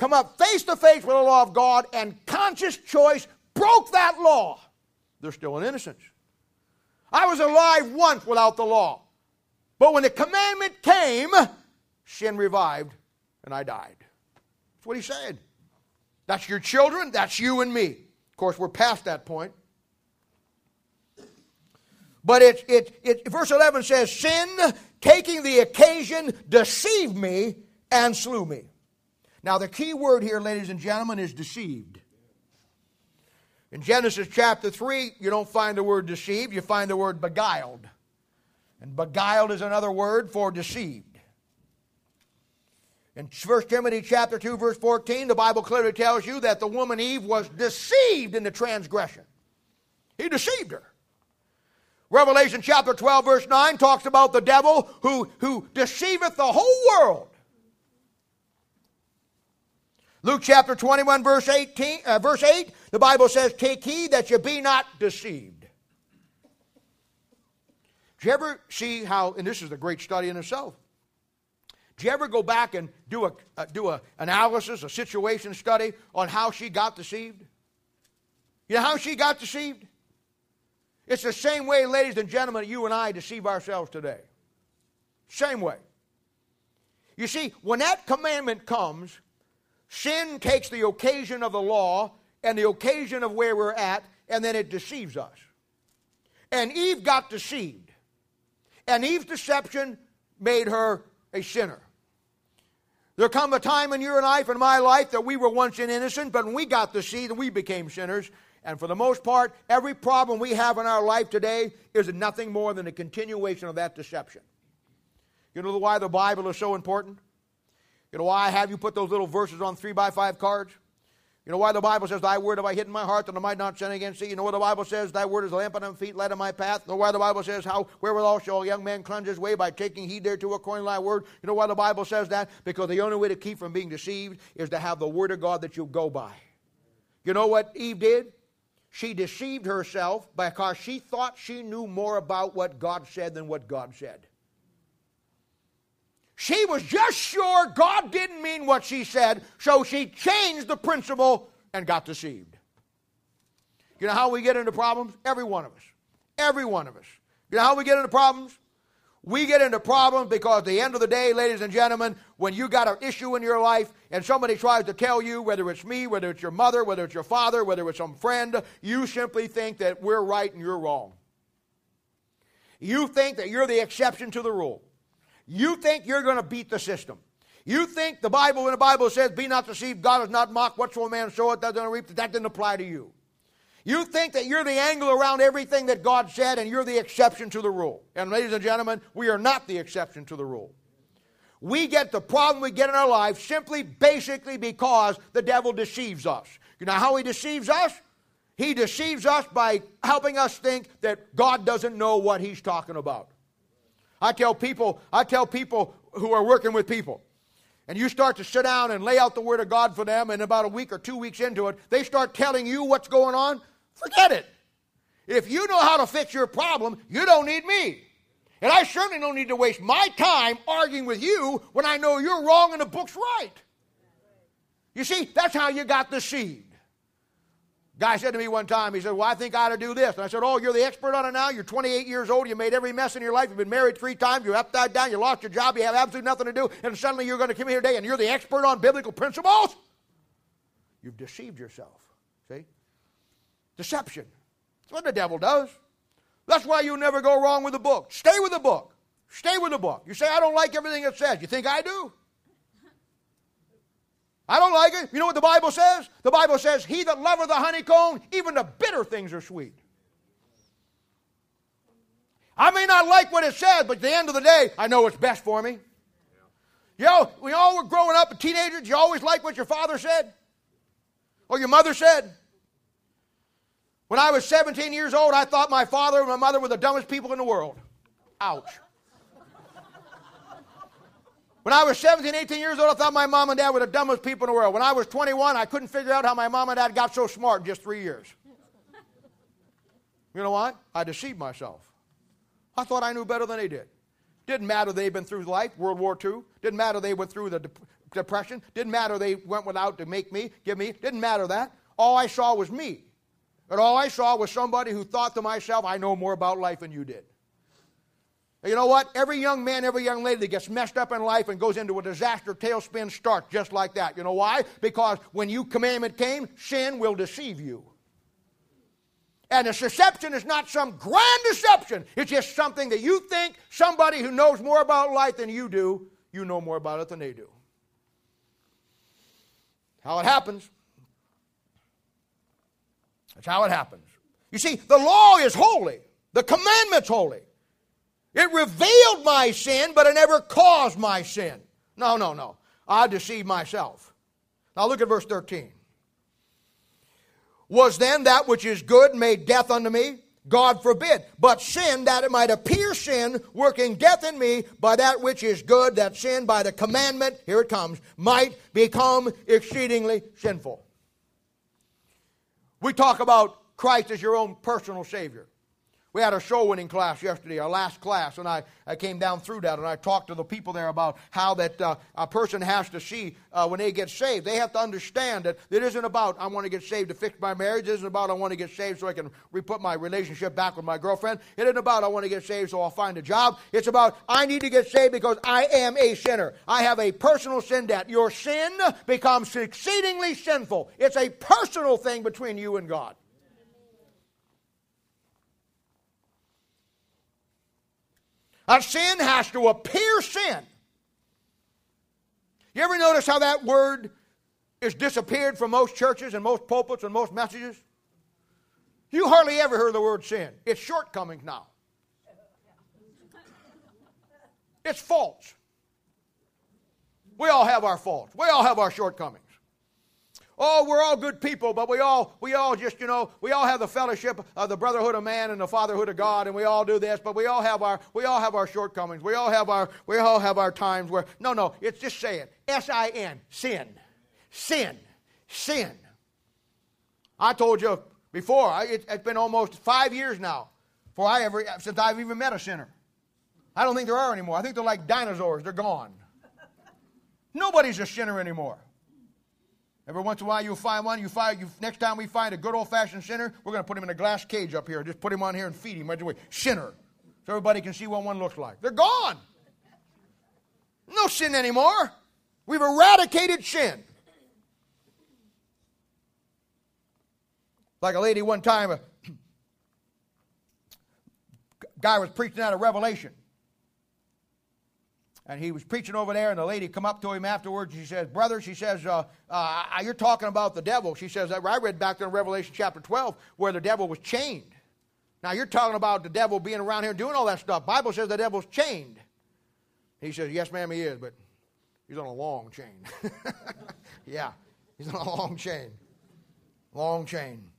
come up face to face with the law of God and conscious choice broke that law, they're still in innocence. I was alive once without the law. But when the commandment came, sin revived and I died. That's what he said. That's your children, that's you and me. Of course, we're past that point. But it, it, it, verse 11 says, Sin, taking the occasion, deceived me and slew me. Now, the key word here, ladies and gentlemen, is deceived. In Genesis chapter 3, you don't find the word deceived, you find the word beguiled. And beguiled is another word for deceived. In 1 Timothy chapter 2 verse 14, the Bible clearly tells you that the woman Eve was deceived in the transgression. He deceived her. Revelation chapter 12 verse 9 talks about the devil who, who deceiveth the whole world. Luke chapter 21, verse 18, uh, verse 8, the Bible says, Take heed that you be not deceived. Do you ever see how, and this is a great study in itself, do you ever go back and do a, uh, do a analysis, a situation study on how she got deceived? You know how she got deceived? It's the same way, ladies and gentlemen, you and I deceive ourselves today. Same way. You see, when that commandment comes, Sin takes the occasion of the law and the occasion of where we're at, and then it deceives us. And Eve got deceived. And Eve's deception made her a sinner. There come a time in your life and my life that we were once in innocent, but when we got deceived, we became sinners. And for the most part, every problem we have in our life today is nothing more than a continuation of that deception. You know why the Bible is so important? You know why I have you put those little verses on three by five cards? You know why the Bible says, Thy word have I hidden in my heart that I might not sin against thee? You know what the Bible says, Thy word is a lamp unto my feet, light on my path? You know why the Bible says, How wherewithal shall a young man cleanse his way by taking heed thereto according to thy word? You know why the Bible says that? Because the only way to keep from being deceived is to have the word of God that you go by. You know what Eve did? She deceived herself because she thought she knew more about what God said than what God said. She was just sure God didn't mean what she said, so she changed the principle and got deceived. You know how we get into problems? Every one of us. Every one of us. You know how we get into problems? We get into problems because at the end of the day, ladies and gentlemen, when you got an issue in your life and somebody tries to tell you, whether it's me, whether it's your mother, whether it's your father, whether it's some friend, you simply think that we're right and you're wrong. You think that you're the exception to the rule. You think you're going to beat the system. You think the Bible, when the Bible says, Be not deceived, God is not mocked, whatsoever man soweth, that doesn't reap, that didn't apply to you. You think that you're the angle around everything that God said and you're the exception to the rule. And ladies and gentlemen, we are not the exception to the rule. We get the problem we get in our life simply, basically because the devil deceives us. You know how he deceives us? He deceives us by helping us think that God doesn't know what he's talking about. I tell people, I tell people who are working with people, and you start to sit down and lay out the Word of God for them, and about a week or two weeks into it, they start telling you what's going on, forget it. If you know how to fix your problem, you don't need me. And I certainly don't need to waste my time arguing with you when I know you're wrong and the book's right. You see, that's how you got the seed. Guy said to me one time, he said, Well, I think I ought to do this. And I said, Oh, you're the expert on it now? You're 28 years old. You made every mess in your life. You've been married three times. You're upside down. You lost your job. You have absolutely nothing to do. And suddenly you're going to come here today and you're the expert on biblical principles? You've deceived yourself. See? Deception. That's what the devil does. That's why you never go wrong with the book. Stay with the book. Stay with the book. You say, I don't like everything it says. You think I do? I don't like it. You know what the Bible says? The Bible says, He that loveth the honeycomb, even the bitter things are sweet. I may not like what it says, but at the end of the day, I know what's best for me. You know, we all were growing up, teenagers, you always like what your father said or your mother said. When I was 17 years old, I thought my father and my mother were the dumbest people in the world. Ouch. When I was 17, 18 years old, I thought my mom and dad were the dumbest people in the world. When I was 21, I couldn't figure out how my mom and dad got so smart in just three years. You know what? I deceived myself. I thought I knew better than they did. Didn't matter they'd been through life, World War II. Didn't matter they went through the depression. Didn't matter they went without to make me, give me. Didn't matter that. All I saw was me. And all I saw was somebody who thought to myself, I know more about life than you did. You know what? Every young man, every young lady that gets messed up in life and goes into a disaster tailspin starts just like that. You know why? Because when you commandment came, sin will deceive you. And the deception is not some grand deception. It's just something that you think somebody who knows more about life than you do, you know more about it than they do. How it happens. That's how it happens. You see, the law is holy, the commandment's holy. It revealed my sin, but it never caused my sin. No, no, no. I deceived myself. Now look at verse 13. Was then that which is good made death unto me? God forbid. But sin, that it might appear sin, working death in me by that which is good, that sin by the commandment, here it comes, might become exceedingly sinful. We talk about Christ as your own personal Savior. We had a soul winning class yesterday, our last class, and I, I came down through that and I talked to the people there about how that uh, a person has to see uh, when they get saved. They have to understand that it isn't about I want to get saved to fix my marriage. It isn't about I want to get saved so I can re-put my relationship back with my girlfriend. It isn't about I want to get saved so I'll find a job. It's about I need to get saved because I am a sinner. I have a personal sin debt. Your sin becomes exceedingly sinful. It's a personal thing between you and God. A sin has to appear sin. You ever notice how that word is disappeared from most churches and most pulpits and most messages? You hardly ever hear the word sin. It's shortcomings now. It's faults. We all have our faults. We all have our shortcomings oh, we're all good people, but we all, we all just, you know, we all have the fellowship of the brotherhood of man and the fatherhood of God, and we all do this, but we all have our, we all have our shortcomings. We all have our, we all have our times where, no, no, it's just saying, S-I-N, sin, sin, sin. I told you before, it, it's been almost five years now for I ever, since I've even met a sinner. I don't think there are anymore. I think they're like dinosaurs. They're gone. Nobody's a sinner anymore. Every once in a while you'll find one. You find you, next time we find a good old fashioned sinner, we're going to put him in a glass cage up here. Just put him on here and feed him right away. Sinner, so everybody can see what one looks like. They're gone. No sin anymore. We've eradicated sin. Like a lady one time, a guy was preaching out of Revelation. And he was preaching over there, and the lady come up to him afterwards. She says, "Brother," she says, uh, uh, "You're talking about the devil." She says, "I read back there in Revelation chapter 12 where the devil was chained. Now you're talking about the devil being around here doing all that stuff. Bible says the devil's chained." He says, "Yes, ma'am, he is, but He's on a long chain. yeah, he's on a long chain. Long chain.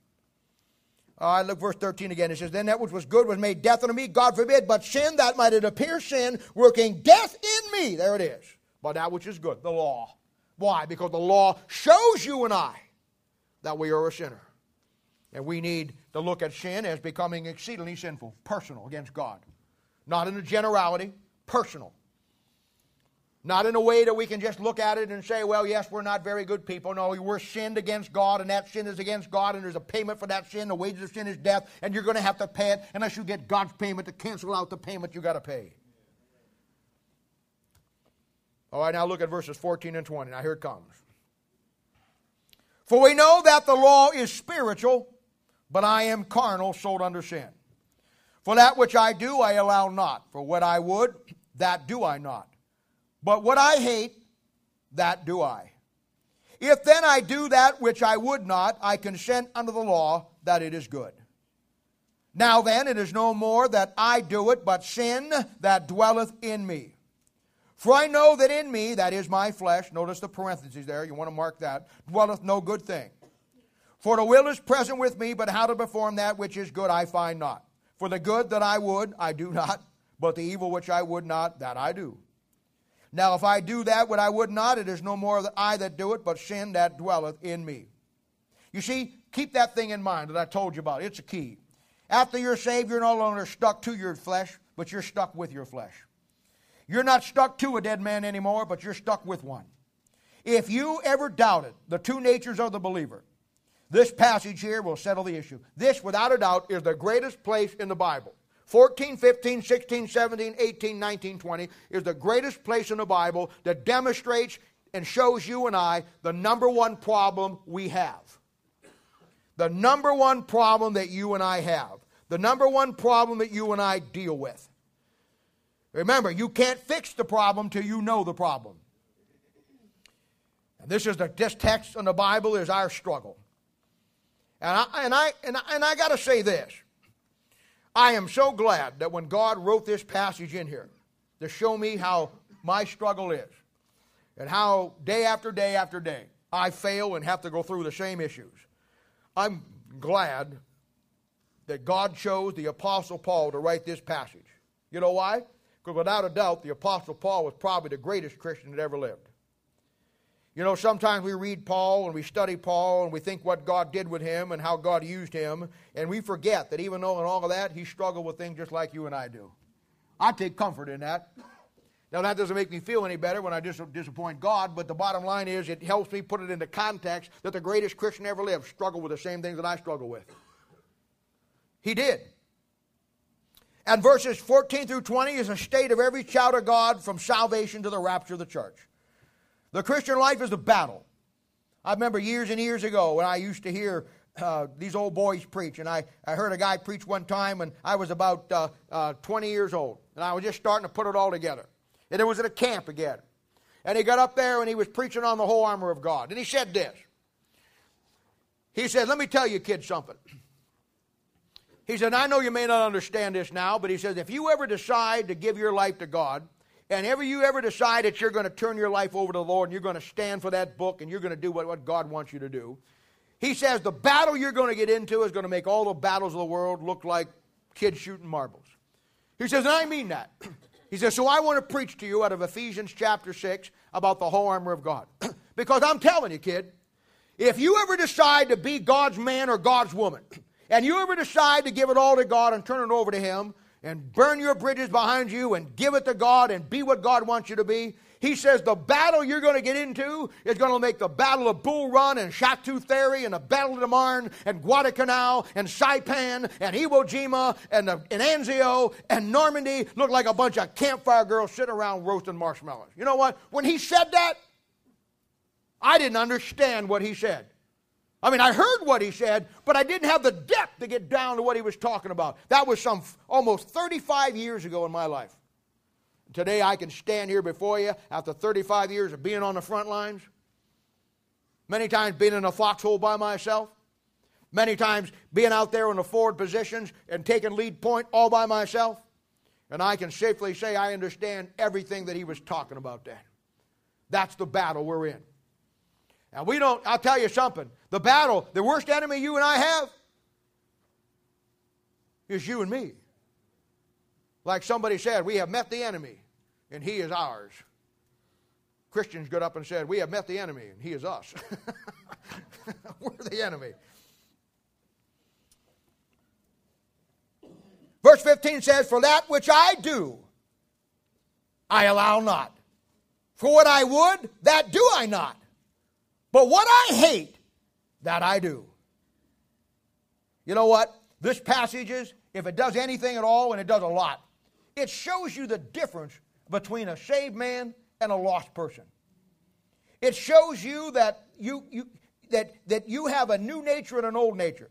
All right, look, verse 13 again. It says, Then that which was good was made death unto me, God forbid, but sin, that might it appear sin, working death in me. There it is. But that which is good, the law. Why? Because the law shows you and I that we are a sinner. And we need to look at sin as becoming exceedingly sinful, personal against God. Not in a generality, personal. Not in a way that we can just look at it and say, well, yes, we're not very good people. No, we're sinned against God, and that sin is against God, and there's a payment for that sin. The wages of sin is death, and you're going to have to pay it unless you get God's payment to cancel out the payment you got to pay. All right, now look at verses 14 and 20. Now here it comes. For we know that the law is spiritual, but I am carnal, sold under sin. For that which I do, I allow not. For what I would, that do I not. But what I hate, that do I. If then I do that which I would not, I consent unto the law that it is good. Now then, it is no more that I do it, but sin that dwelleth in me. For I know that in me, that is my flesh, notice the parentheses there, you want to mark that, dwelleth no good thing. For the will is present with me, but how to perform that which is good I find not. For the good that I would, I do not, but the evil which I would not, that I do. Now, if I do that what I would not, it is no more I that do it, but sin that dwelleth in me. You see, keep that thing in mind that I told you about. It's a key. After you're saved, you're no longer stuck to your flesh, but you're stuck with your flesh. You're not stuck to a dead man anymore, but you're stuck with one. If you ever doubted the two natures of the believer, this passage here will settle the issue. This, without a doubt, is the greatest place in the Bible. 14, 15, 16, 17, 18, 19, 20 is the greatest place in the Bible that demonstrates and shows you and I the number one problem we have. The number one problem that you and I have. The number one problem that you and I deal with. Remember, you can't fix the problem till you know the problem. And this is the this text in the Bible is our struggle. And I and I and I, and I got to say this. I am so glad that when God wrote this passage in here to show me how my struggle is and how day after day after day I fail and have to go through the same issues. I'm glad that God chose the Apostle Paul to write this passage. You know why? Because without a doubt, the Apostle Paul was probably the greatest Christian that ever lived. You know, sometimes we read Paul and we study Paul and we think what God did with him and how God used him, and we forget that even though in all of that, he struggled with things just like you and I do. I take comfort in that. Now, that doesn't make me feel any better when I dis- disappoint God, but the bottom line is it helps me put it into context that the greatest Christian ever lived struggled with the same things that I struggle with. He did. And verses 14 through 20 is a state of every child of God from salvation to the rapture of the church. The Christian life is a battle. I remember years and years ago when I used to hear uh, these old boys preach, and I, I heard a guy preach one time, and I was about uh, uh, 20 years old, and I was just starting to put it all together. And it was at a camp again. And he got up there and he was preaching on the whole armor of God. And he said this. He said, Let me tell you, kids, something. He said, I know you may not understand this now, but he says, if you ever decide to give your life to God, and ever you ever decide that you're going to turn your life over to the Lord and you're going to stand for that book and you're going to do what, what God wants you to do, he says the battle you're going to get into is going to make all the battles of the world look like kids shooting marbles. He says, and I mean that. He says, so I want to preach to you out of Ephesians chapter 6 about the whole armor of God. because I'm telling you, kid, if you ever decide to be God's man or God's woman, and you ever decide to give it all to God and turn it over to Him, and burn your bridges behind you and give it to God and be what God wants you to be. He says the battle you're going to get into is going to make the Battle of Bull Run and Chateau Thierry and the Battle of the Marne and Guadalcanal and Saipan and Iwo Jima and, the, and Anzio and Normandy look like a bunch of campfire girls sitting around roasting marshmallows. You know what? When he said that, I didn't understand what he said. I mean, I heard what he said, but I didn't have the depth to get down to what he was talking about. That was some almost 35 years ago in my life. Today I can stand here before you after 35 years of being on the front lines, many times being in a foxhole by myself, many times being out there in the forward positions and taking lead point all by myself. And I can safely say I understand everything that he was talking about then. That's the battle we're in. And we don't, I'll tell you something. The battle, the worst enemy you and I have is you and me. Like somebody said, we have met the enemy, and he is ours. Christians got up and said, We have met the enemy, and he is us. We're the enemy. Verse 15 says, For that which I do, I allow not. For what I would, that do I not. But what I hate, that I do. You know what? This passage is, if it does anything at all, and it does a lot, it shows you the difference between a saved man and a lost person. It shows you that you, you, that, that you have a new nature and an old nature.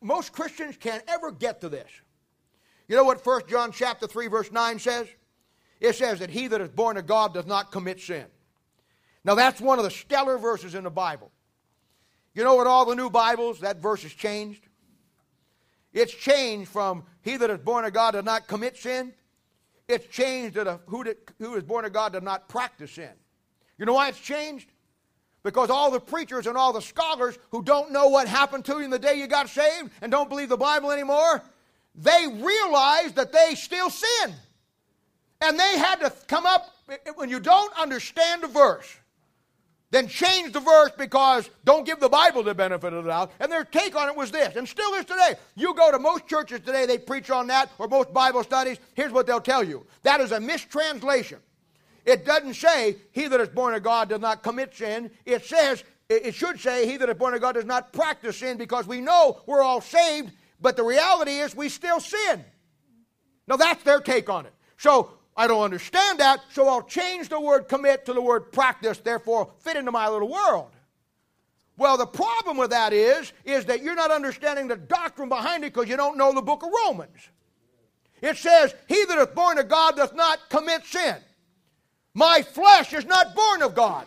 most Christians can't ever get to this. You know what 1 John chapter 3 verse 9 says? It says that he that is born of God does not commit sin. Now that's one of the stellar verses in the Bible. You know what all the new Bibles, that verse has changed? It's changed from he that is born of God does not commit sin. It's changed to the, who, who is born of God does not practice sin. You know why it's changed? Because all the preachers and all the scholars who don't know what happened to you in the day you got saved and don't believe the Bible anymore, they realize that they still sin. And they had to come up, when you don't understand a verse, then change the verse because don't give the Bible the benefit of the doubt. And their take on it was this, and still is today. You go to most churches today, they preach on that, or most Bible studies, here's what they'll tell you that is a mistranslation. It doesn't say, He that is born of God does not commit sin. It says, it should say, He that is born of God does not practice sin because we know we're all saved, but the reality is we still sin. Now that's their take on it. So I don't understand that, so I'll change the word commit to the word practice, therefore fit into my little world. Well, the problem with that is, is that you're not understanding the doctrine behind it because you don't know the book of Romans. It says, He that is born of God doth not commit sin. My flesh is not born of God.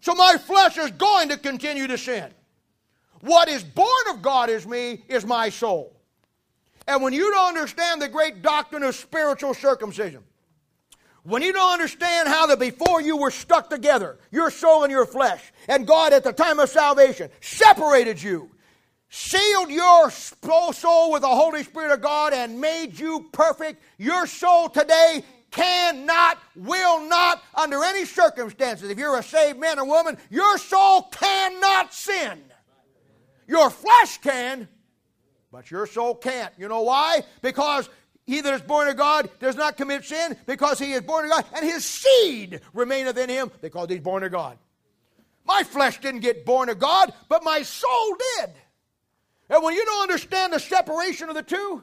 So my flesh is going to continue to sin. What is born of God is me, is my soul. And when you don't understand the great doctrine of spiritual circumcision, when you don't understand how that before you were stuck together, your soul and your flesh, and God at the time of salvation separated you, sealed your soul with the Holy Spirit of God, and made you perfect, your soul today cannot, will not, under any circumstances, if you're a saved man or woman, your soul cannot sin. Your flesh can, but your soul can't. You know why? Because he that is born of God does not commit sin because he is born of God, and his seed remaineth in him because he's born of God. My flesh didn't get born of God, but my soul did. And when you don't understand the separation of the two,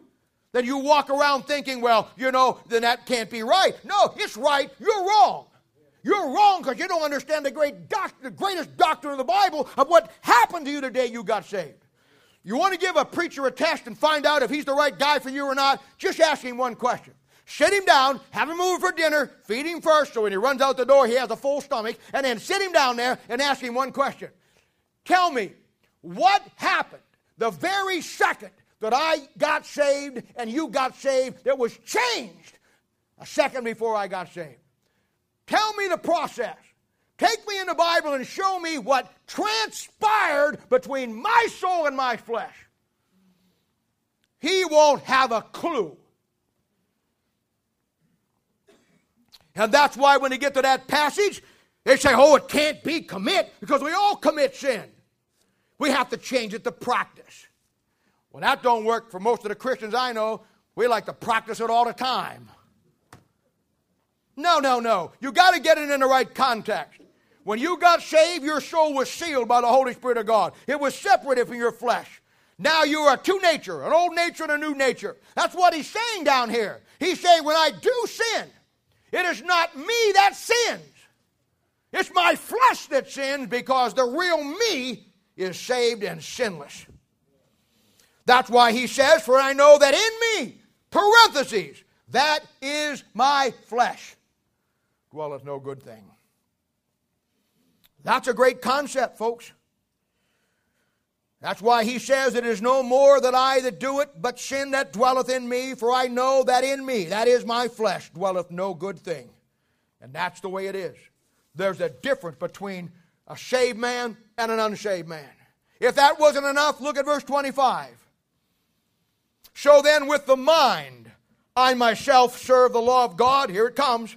then you walk around thinking, well, you know, then that can't be right. No, it's right. You're wrong. You're wrong because you don't understand the, great doc- the greatest doctrine of the Bible of what happened to you the day you got saved. You want to give a preacher a test and find out if he's the right guy for you or not? Just ask him one question. Sit him down, have him over for dinner, feed him first so when he runs out the door he has a full stomach, and then sit him down there and ask him one question. Tell me, what happened the very second that I got saved and you got saved that was changed a second before I got saved. Tell me the process. Take me in the Bible and show me what transpired between my soul and my flesh. He won't have a clue. And that's why when they get to that passage, they say, oh, it can't be commit because we all commit sin. We have to change it to practice. Well, that don't work for most of the Christians I know. We like to practice it all the time. No, no, no. You got to get it in the right context. When you got saved, your soul was sealed by the Holy Spirit of God. It was separated from your flesh. Now you are two nature, an old nature and a new nature. That's what he's saying down here. He's saying, when I do sin, it is not me that sins. It's my flesh that sins because the real me is saved and sinless. That's why he says, For I know that in me, parentheses, that is my flesh, dwelleth no good thing. That's a great concept, folks. That's why he says, It is no more that I that do it, but sin that dwelleth in me, for I know that in me, that is my flesh, dwelleth no good thing. And that's the way it is. There's a difference between a shaved man and an unshaved man. If that wasn't enough, look at verse 25. So then, with the mind, I myself serve the law of God. Here it comes.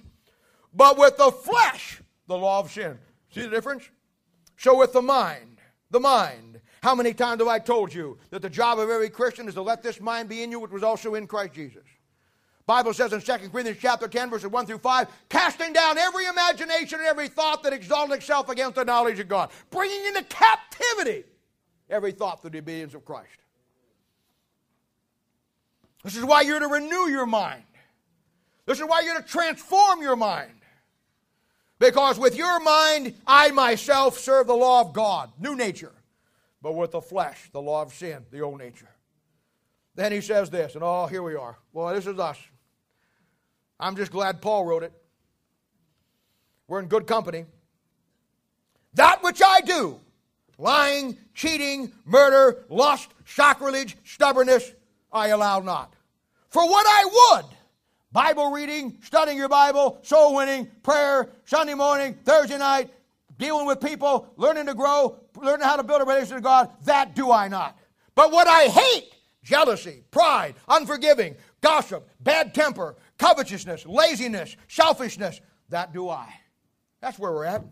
But with the flesh, the law of sin. See the difference? So with the mind, the mind. How many times have I told you that the job of every Christian is to let this mind be in you, which was also in Christ Jesus? Bible says in 2 Corinthians chapter 10, verses 1 through 5, casting down every imagination and every thought that exalted itself against the knowledge of God, bringing into captivity every thought to the obedience of Christ. This is why you're to renew your mind. This is why you're to transform your mind. Because with your mind, I myself serve the law of God, new nature. But with the flesh, the law of sin, the old nature. Then he says this, and oh, here we are. Well, this is us. I'm just glad Paul wrote it. We're in good company. That which I do, lying, cheating, murder, lust, sacrilege, stubbornness, I allow not. For what I would, Bible reading, studying your Bible, soul winning, prayer, Sunday morning, Thursday night, dealing with people, learning to grow, learning how to build a relationship with God, that do I not. But what I hate, jealousy, pride, unforgiving, gossip, bad temper, covetousness, laziness, selfishness, that do I. That's where we're at.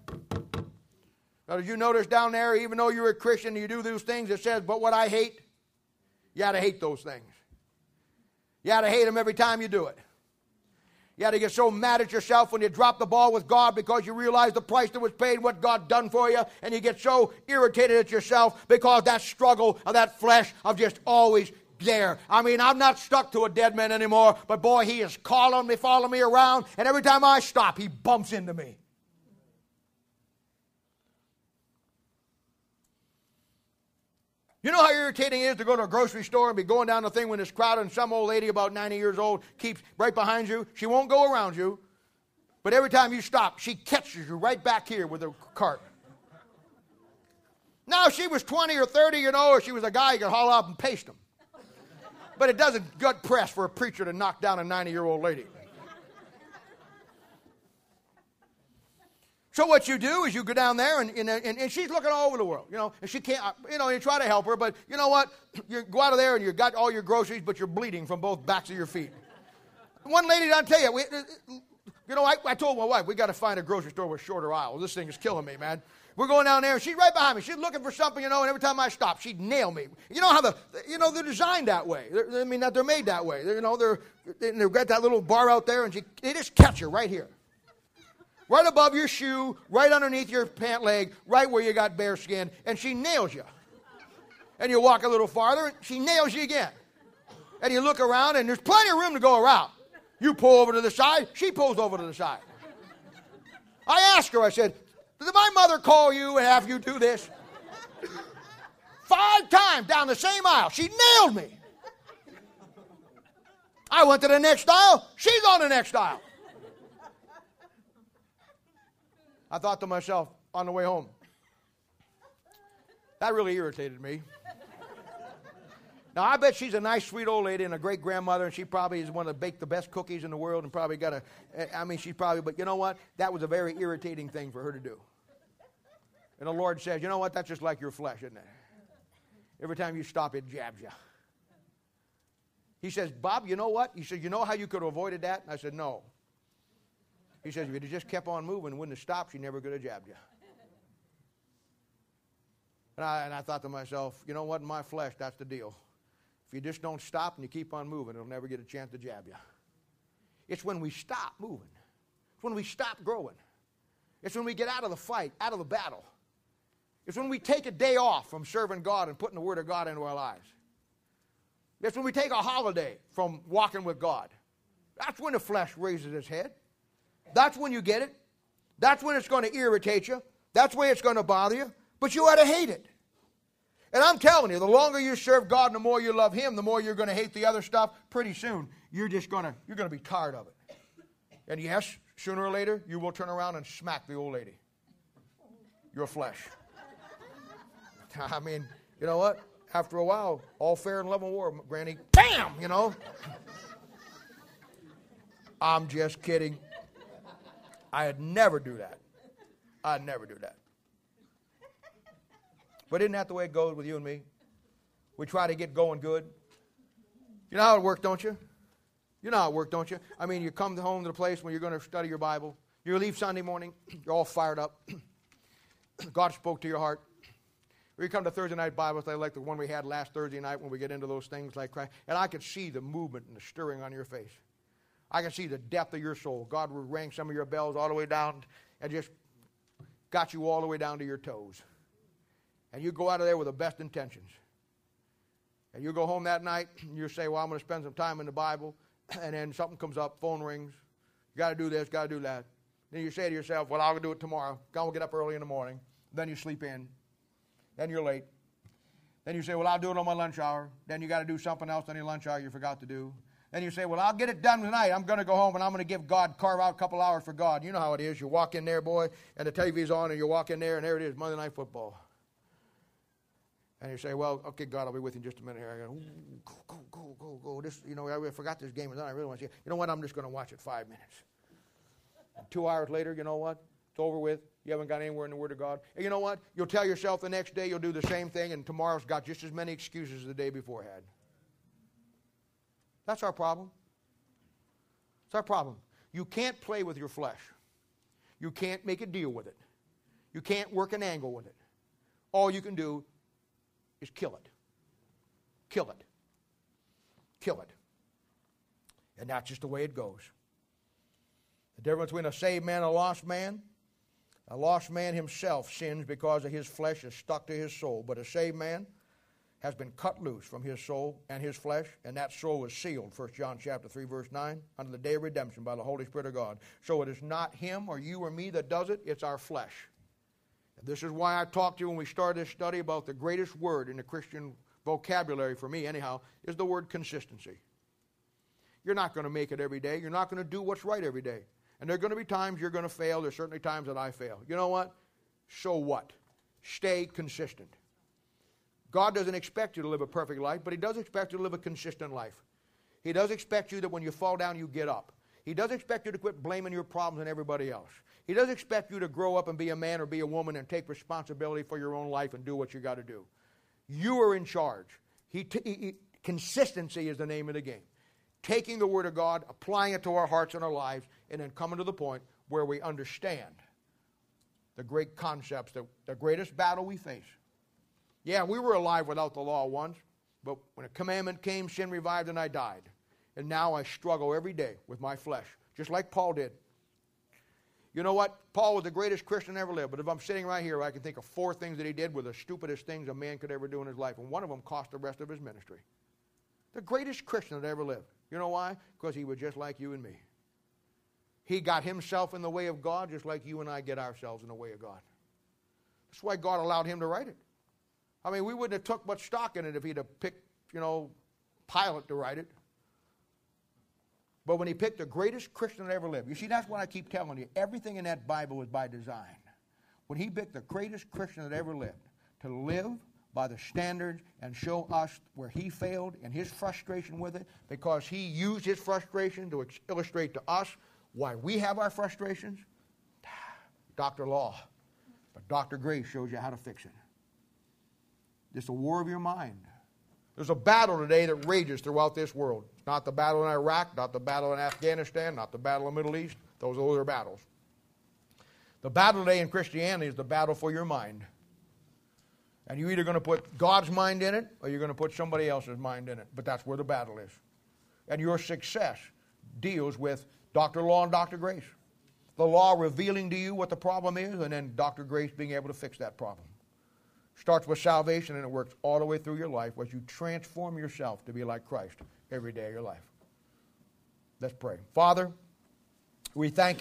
Now, did you notice down there, even though you're a Christian and you do those things, it says, but what I hate, you got to hate those things. You got to hate them every time you do it. You got to get so mad at yourself when you drop the ball with God because you realize the price that was paid, what God done for you, and you get so irritated at yourself because that struggle of that flesh of just always there. I mean, I'm not stuck to a dead man anymore, but boy, he is calling me, following me around, and every time I stop, he bumps into me. You know how irritating it is to go to a grocery store and be going down the thing when it's crowded and some old lady about 90 years old keeps right behind you? She won't go around you, but every time you stop, she catches you right back here with her cart. Now, if she was 20 or 30, you know, or she was a guy, you could haul up and paste him. But it doesn't gut press for a preacher to knock down a 90 year old lady. So what you do is you go down there and, and, and, she's looking all over the world, you know, and she can't, uh, you know, you try to help her, but you know what? You go out of there and you got all your groceries, but you're bleeding from both backs of your feet. One lady, I'll tell you, we, uh, you know, I, I told my wife, we got to find a grocery store with shorter aisles. This thing is killing me, man. We're going down there, and she's right behind me. She's looking for something, you know, and every time I stop, she'd nail me. You know how the, you know, they're designed that way. They're, I mean, that they're made that way. They're, you know, they're, they've got that little bar out there, and she, they just catch her right here right above your shoe, right underneath your pant leg, right where you got bare skin, and she nails you. And you walk a little farther, and she nails you again. And you look around, and there's plenty of room to go around. You pull over to the side, she pulls over to the side. I asked her, I said, Did my mother call you and have you do this? Five times down the same aisle. She nailed me. I went to the next aisle, she's on the next aisle. I thought to myself on the way home, that really irritated me. Now, I bet she's a nice, sweet old lady and a great grandmother, and she probably is one to bake the best cookies in the world and probably got a, I mean, she's probably, but you know what? That was a very irritating thing for her to do. And the Lord says, you know what? That's just like your flesh, isn't it? Every time you stop, it jabs you. He says, Bob, you know what? He said, you know how you could have avoided that? And I said, no. He says, if have just kept on moving and wouldn't have stopped, she never could have jabbed you. And I, and I thought to myself, you know what, in my flesh, that's the deal. If you just don't stop and you keep on moving, it'll never get a chance to jab you. It's when we stop moving. It's when we stop growing. It's when we get out of the fight, out of the battle. It's when we take a day off from serving God and putting the Word of God into our lives. It's when we take a holiday from walking with God. That's when the flesh raises its head. That's when you get it. That's when it's going to irritate you. That's when it's going to bother you. But you ought to hate it. And I'm telling you, the longer you serve God and the more you love Him, the more you're going to hate the other stuff. Pretty soon, you're just going to you're going to be tired of it. And yes, sooner or later, you will turn around and smack the old lady. Your flesh. I mean, you know what? After a while, all fair and love and war, Granny, bam, you know. I'm just kidding. I'd never do that. I'd never do that. But isn't that the way it goes with you and me? We try to get going good. You know how it works, don't you? You know how it works, don't you? I mean, you come home to the place when you're going to study your Bible. You leave Sunday morning, you're all fired up. God spoke to your heart. Or you come to Thursday night Bible study like the one we had last Thursday night when we get into those things like Christ. And I could see the movement and the stirring on your face. I can see the depth of your soul. God would ring some of your bells all the way down and just got you all the way down to your toes. And you go out of there with the best intentions. And you go home that night and you say, Well, I'm going to spend some time in the Bible. And then something comes up, phone rings. You got to do this, got to do that. Then you say to yourself, Well, I'll do it tomorrow. God will get up early in the morning. Then you sleep in. Then you're late. Then you say, Well, I'll do it on my lunch hour. Then you got to do something else on your lunch hour you forgot to do. Then you say, Well, I'll get it done tonight. I'm going to go home and I'm going to give God, carve out a couple hours for God. You know how it is. You walk in there, boy, and the TV's on, and you walk in there, and there it is Monday Night Football. And you say, well, okay, God, I'll be with you in just a minute here. I go, go, go, go, go, go. This, you know, I forgot this game is on. I really want to see it. You know what? I'm just going to watch it five minutes. And two hours later, you know what? It's over with. You haven't got anywhere in the Word of God. And you know what? You'll tell yourself the next day you'll do the same thing, and tomorrow's got just as many excuses as the day before had. That's our problem. It's our problem. You can't play with your flesh. You can't make a deal with it. You can't work an angle with it. All you can do is kill it. Kill it. Kill it. And that's just the way it goes. The difference between a saved man and a lost man a lost man himself sins because of his flesh is stuck to his soul, but a saved man has been cut loose from his soul and his flesh, and that soul is sealed, 1 John chapter 3, verse 9, under the day of redemption by the Holy Spirit of God. So it is not him or you or me that does it, it's our flesh. This is why I talked to you when we started this study about the greatest word in the Christian vocabulary for me, anyhow, is the word consistency. You're not going to make it every day. You're not going to do what's right every day. And there are going to be times you're going to fail. There's certainly times that I fail. You know what? So what? Stay consistent. God doesn't expect you to live a perfect life, but He does expect you to live a consistent life. He does expect you that when you fall down, you get up. He does expect you to quit blaming your problems on everybody else. He does expect you to grow up and be a man or be a woman and take responsibility for your own life and do what you got to do. You are in charge. He t- he, consistency is the name of the game. Taking the Word of God, applying it to our hearts and our lives, and then coming to the point where we understand the great concepts, the, the greatest battle we face. Yeah, we were alive without the law once, but when a commandment came, sin revived and I died. And now I struggle every day with my flesh, just like Paul did. You know what? Paul was the greatest Christian ever lived, but if I'm sitting right here, I can think of four things that he did were the stupidest things a man could ever do in his life, and one of them cost the rest of his ministry. The greatest Christian that ever lived. You know why? Because he was just like you and me. He got himself in the way of God just like you and I get ourselves in the way of God. That's why God allowed him to write it. I mean, we wouldn't have took much stock in it if he'd have picked, you know, Pilate to write it. But when he picked the greatest Christian that ever lived, you see, that's what I keep telling you. Everything in that Bible was by design. When he picked the greatest Christian that ever lived to live by the standards and show us where he failed and his frustration with it, because he used his frustration to illustrate to us why we have our frustrations, Dr. Law. But Dr. Grace shows you how to fix it. It's a war of your mind. There's a battle today that rages throughout this world. It's Not the battle in Iraq, not the battle in Afghanistan, not the battle in the Middle East. Those those are battles. The battle today in Christianity is the battle for your mind. And you're either going to put God's mind in it or you're going to put somebody else's mind in it. But that's where the battle is. And your success deals with Dr. Law and Dr. Grace. The law revealing to you what the problem is, and then Dr. Grace being able to fix that problem. Starts with salvation and it works all the way through your life as you transform yourself to be like Christ every day of your life. Let's pray. Father, we thank